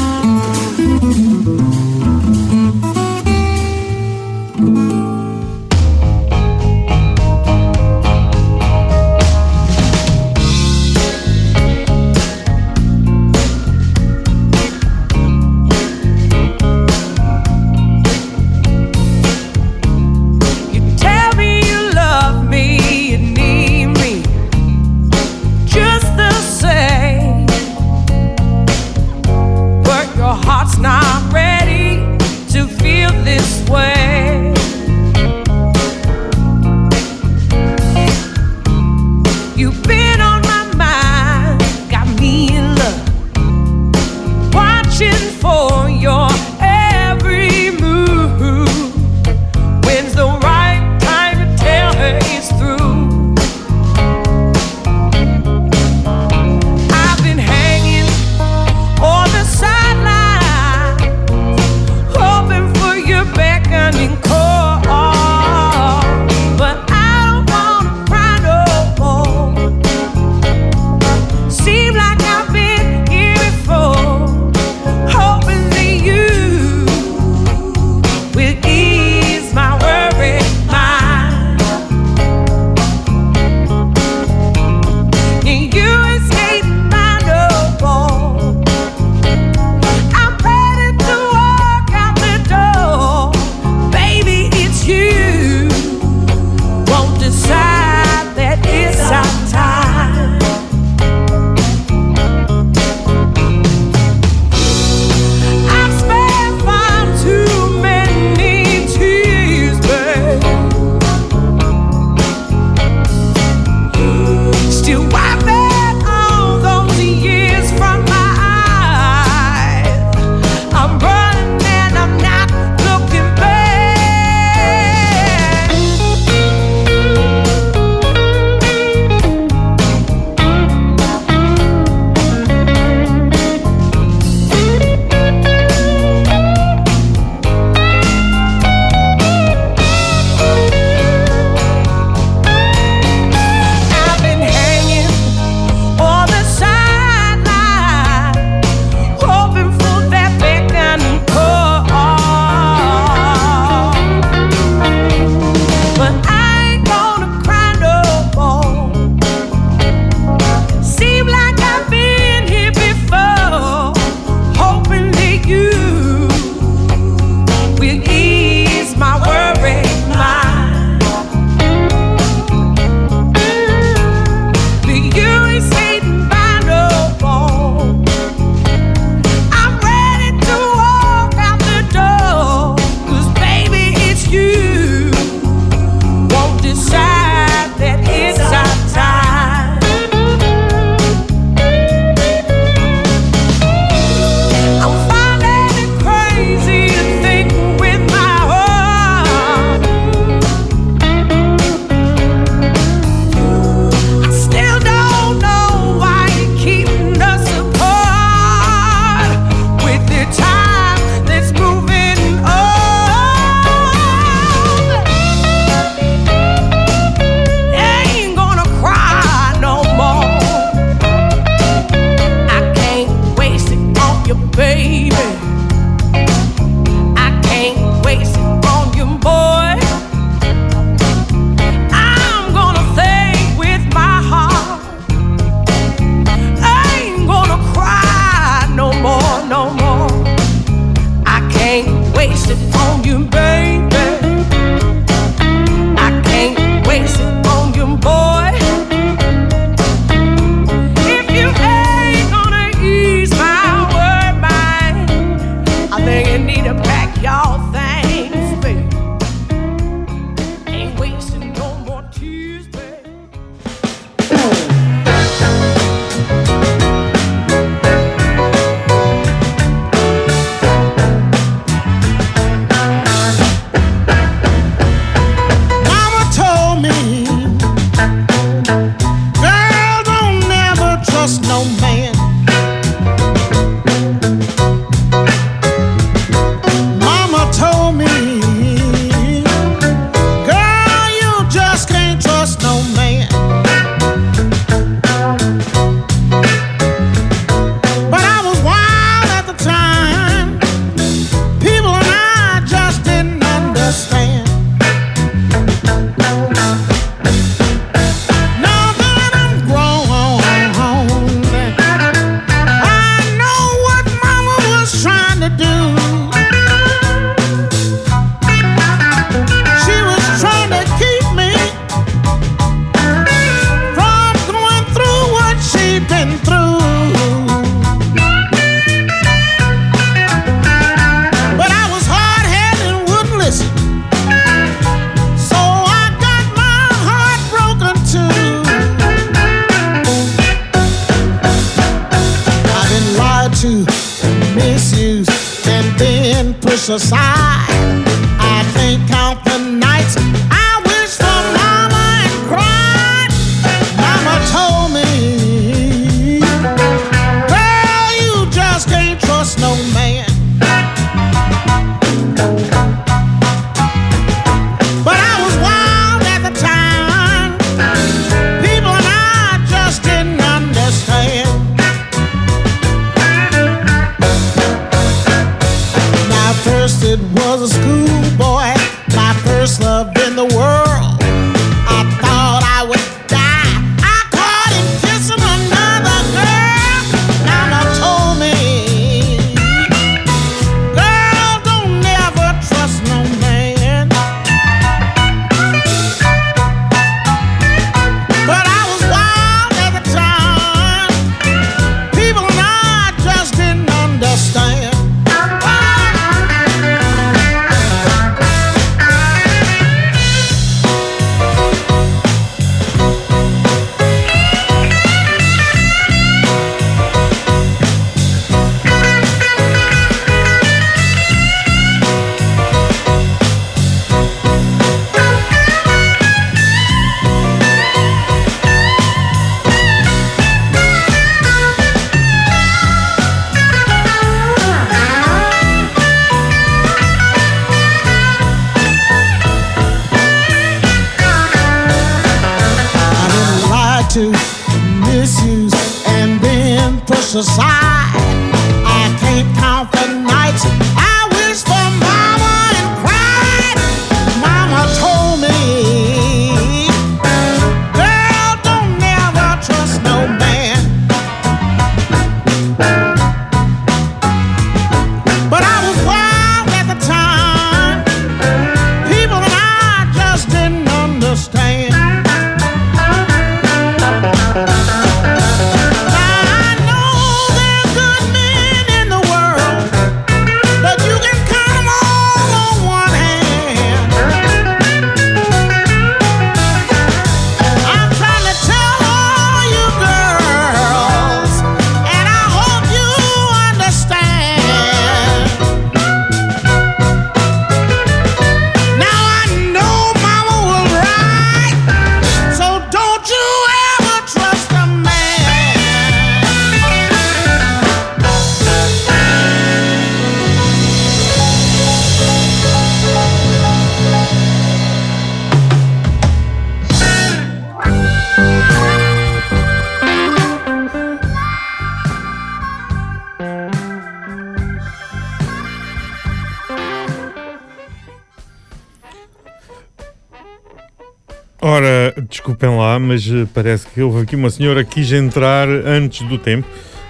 Mas eh, parece que houve aqui uma senhora que quis entrar antes do tempo.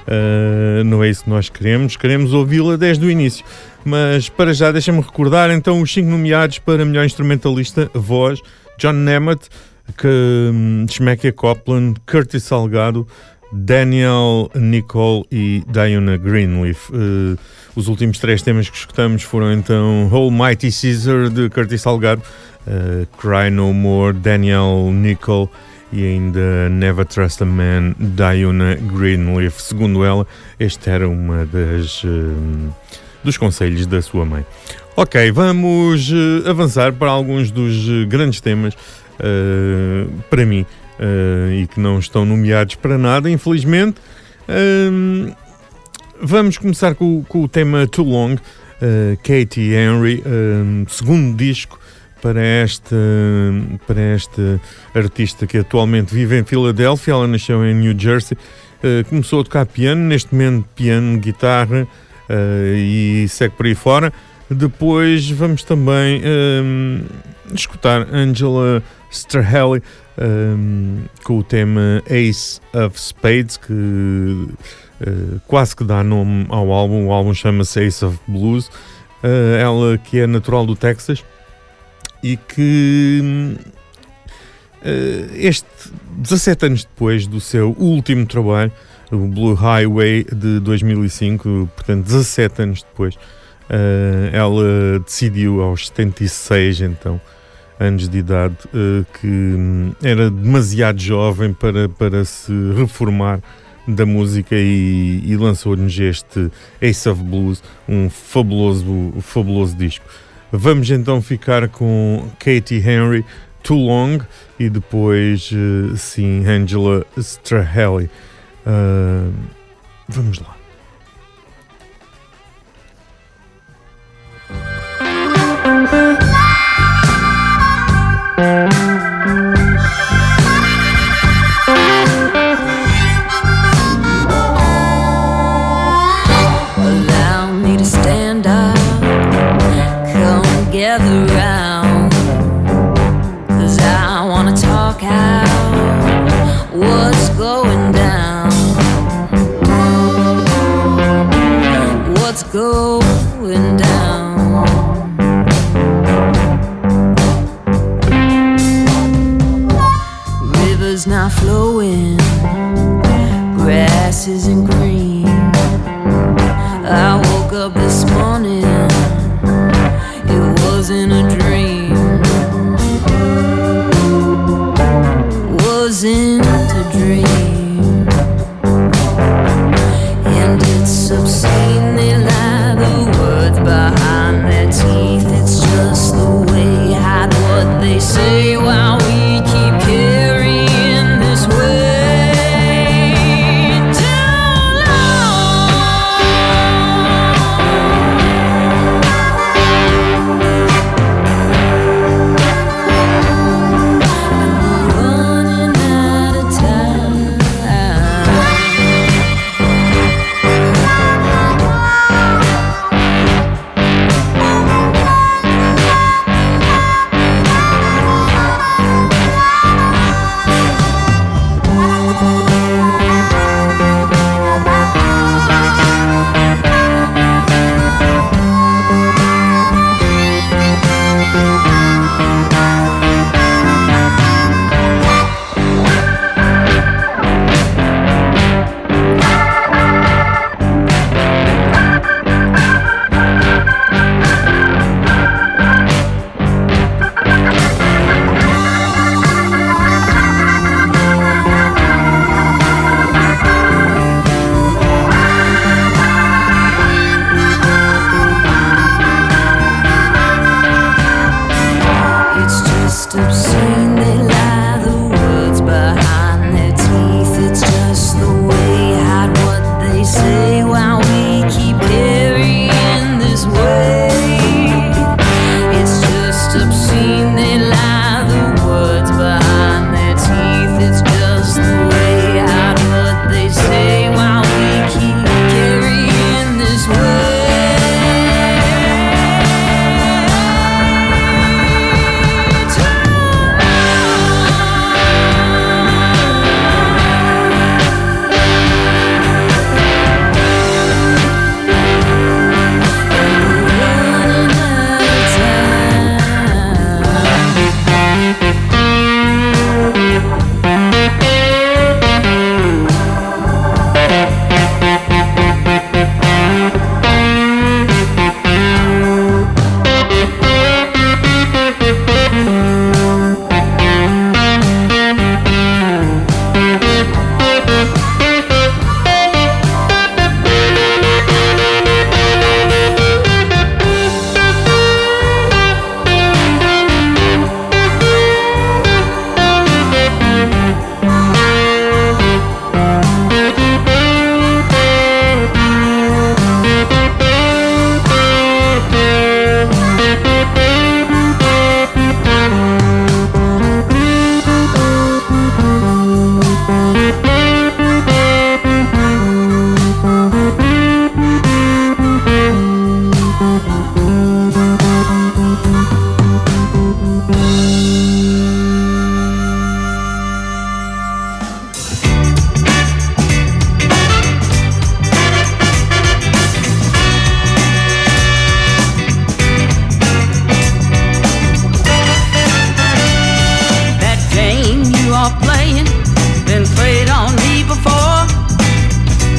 Uh, não é isso que nós queremos, queremos ouvi-la desde o início. Mas para já, deixa-me recordar então os cinco nomeados para melhor instrumentalista, voz: John Nemeth, que, hum, Schmecker Copland, Curtis Salgado, Daniel Nicole e Diana Greenleaf. Uh, os últimos três temas que escutamos foram então Almighty Caesar de Curtis Salgado, uh, Cry No More, Daniel Nicole e ainda Never Trust a Man, Diana Greenleaf. Segundo ela, este era uma das hum, dos conselhos da sua mãe. Ok, vamos eh, avançar para alguns dos eh, grandes temas eh, para mim eh, e que não estão nomeados para nada, infelizmente. Hum, vamos começar com, com o tema Too Long, eh, Katie Henry, hum, segundo disco para esta, para esta artista que atualmente vive em Filadélfia. Ela nasceu em New Jersey, eh, começou a tocar piano, neste momento piano, guitarra eh, e segue por aí fora. Depois vamos também hum, escutar Angela Strahelli hum, com o tema Ace of Spades, que uh, quase que dá nome ao álbum. O álbum chama-se Ace of Blues. Uh, ela que é natural do Texas e que uh, este 17 anos depois do seu último trabalho, o Blue Highway de 2005, portanto 17 anos depois, ela decidiu aos 76 então anos de idade que hum, era demasiado jovem para, para se reformar da música e, e lançou-nos este Ace of Blues, um fabuloso, fabuloso disco. Vamos então ficar com Katie Henry, Too Long e depois, eh, sim, Angela Strahely. Uh, ah, vamos lá.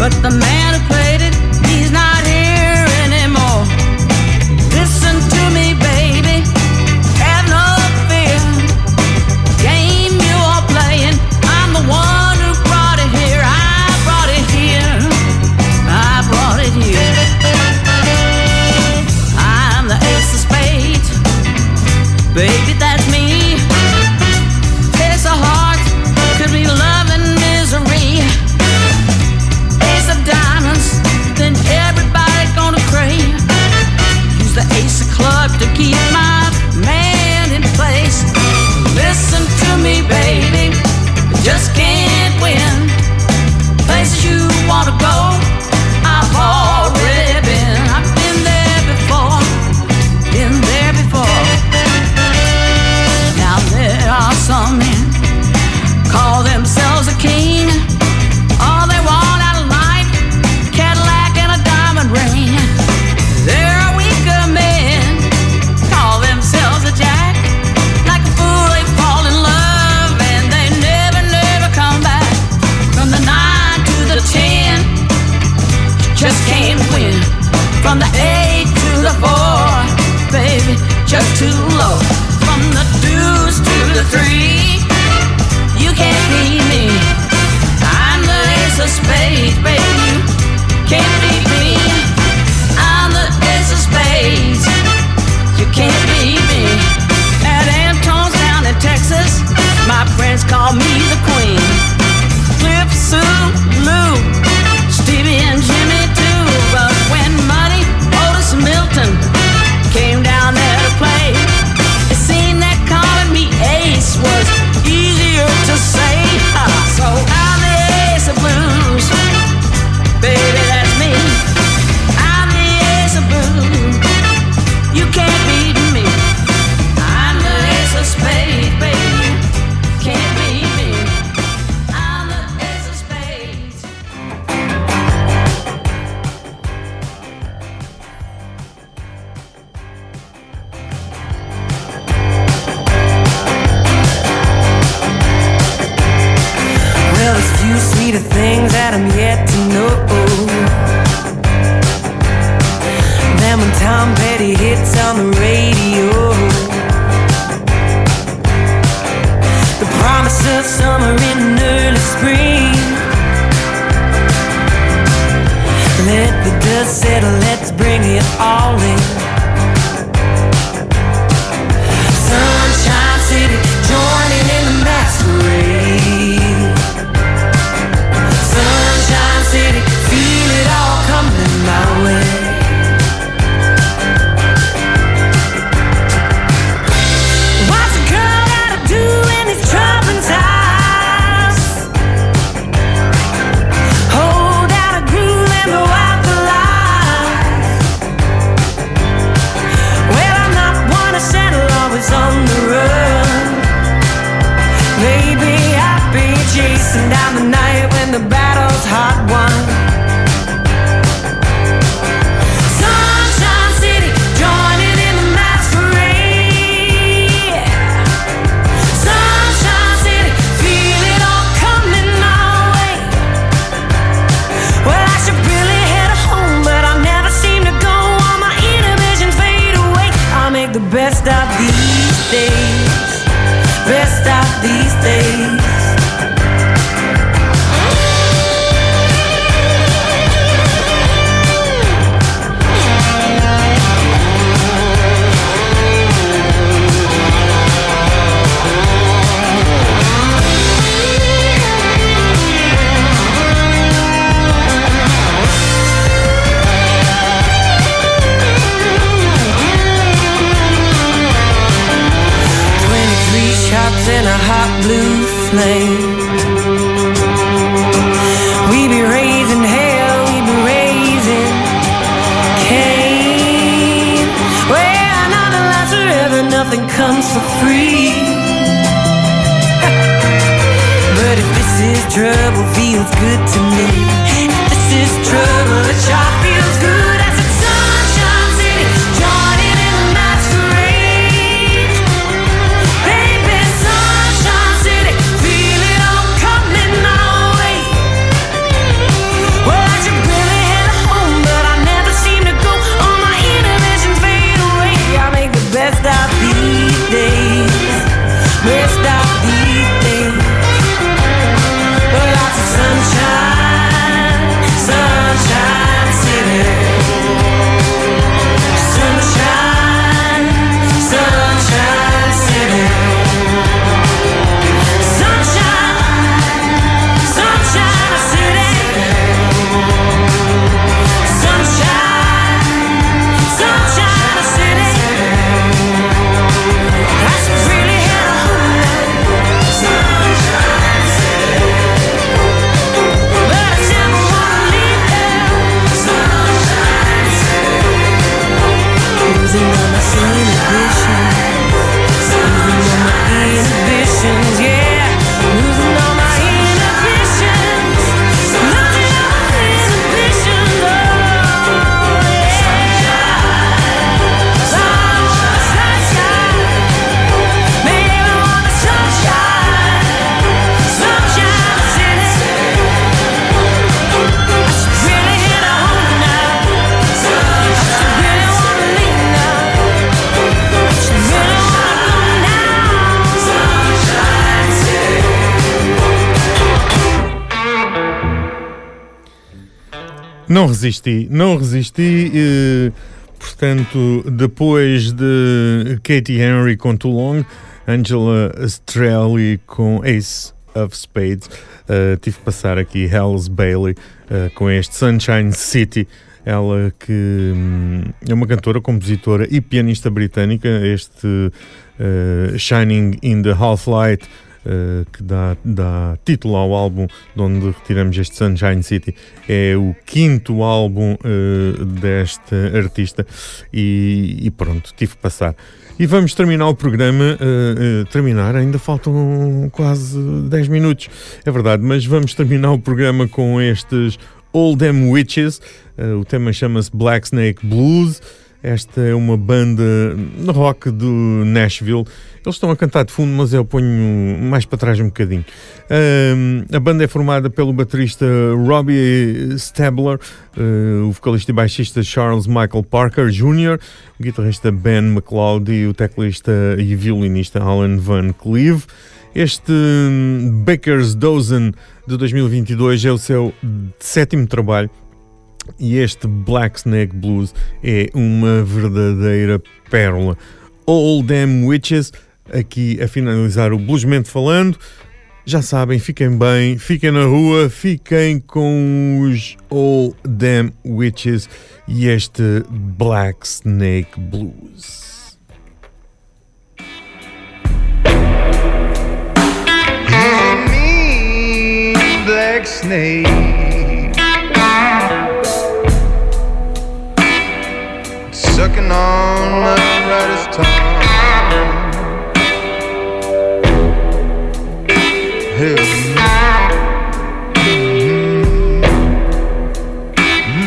But the man resisti, não resisti. eh, portanto, depois de Katie Henry com Too Long, Angela Strelly com Ace of Spades, eh, tive que passar aqui Hells Bailey eh, com este Sunshine City. Ela que hum, é uma cantora, compositora e pianista britânica. Este eh, Shining in the Half-Light Uh, que dá, dá título ao álbum de onde retiramos este Sunshine City. É o quinto álbum uh, desta artista e, e pronto, tive que passar. E vamos terminar o programa. uh, uh, terminar, ainda faltam quase 10 minutos, é verdade, mas vamos terminar o programa com estes All Them Witches. Uh, o tema chama-se Black Snake Blues. Esta é uma banda rock do Nashville. Eles estão a cantar de fundo, mas eu ponho mais para trás um bocadinho. A banda é formada pelo baterista Robbie Stabler, uh, o vocalista e baixista Charles Michael Parker Jr., o guitarrista Ben McLeod e o teclista e violinista Alan Van Cleve. Este hum, Baker's Dozen de 2022 é o seu sétimo trabalho e este Black Snake Blues é uma verdadeira pérola. All Them Witches, aqui a finalizar o Bluesmente falando. Já sabem, fiquem bem, fiquem na rua, fiquem com os All Them Witches e este Black Snake Blues. black snake. Sucking on my rider's tongue. Hell, mhm.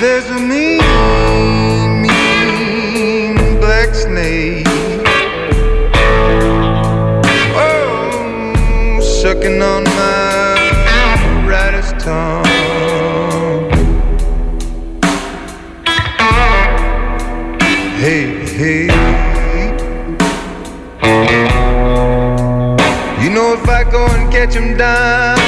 There's a mean, mean black snake. Oh, sucking on get him done.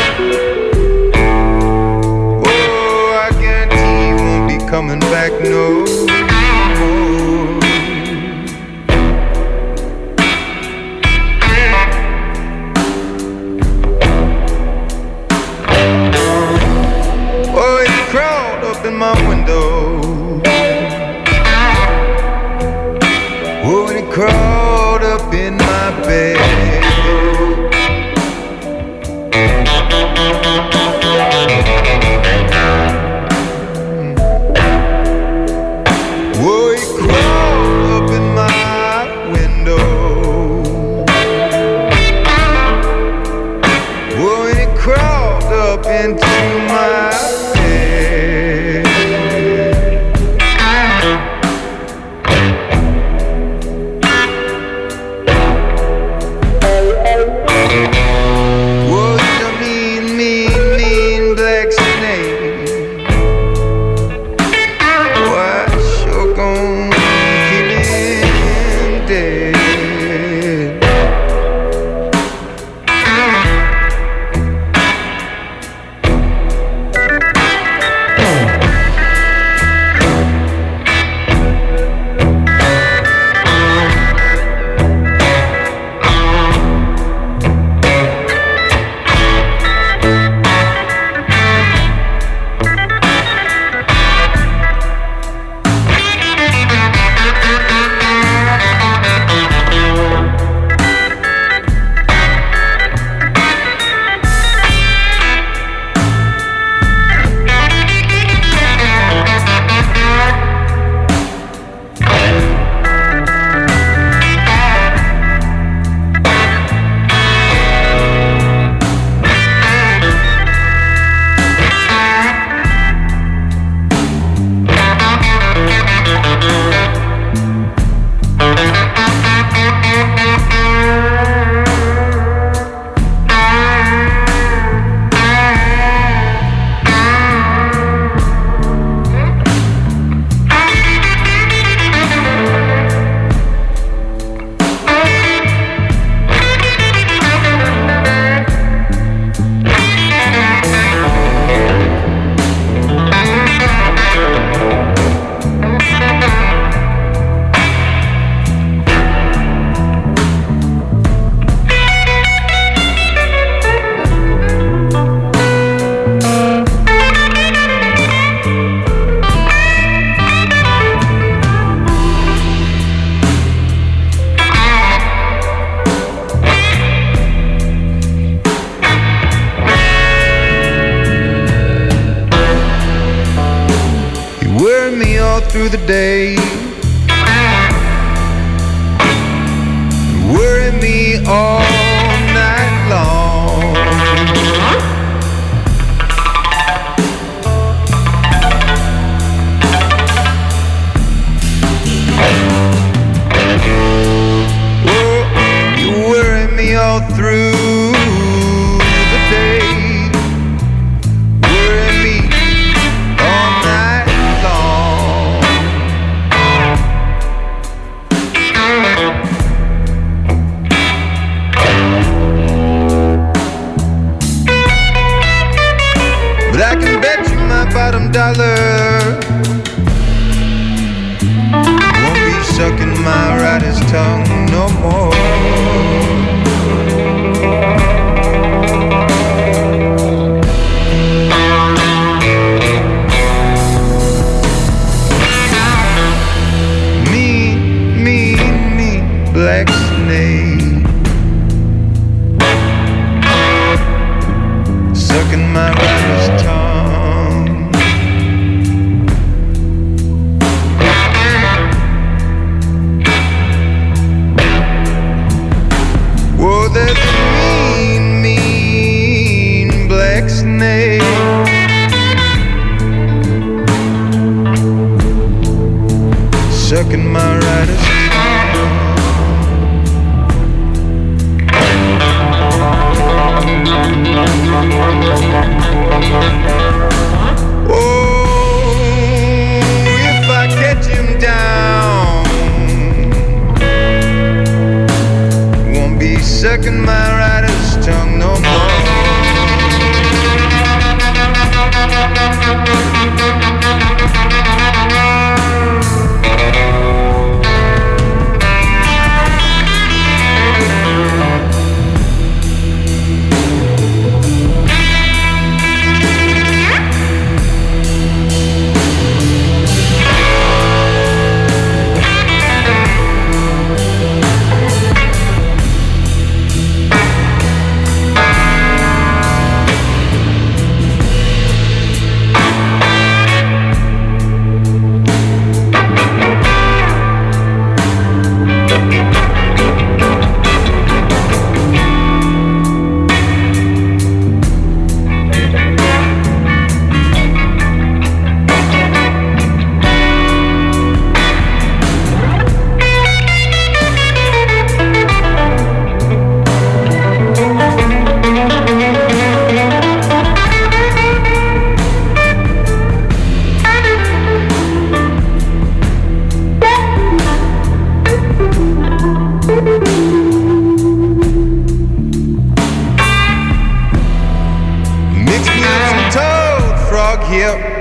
here.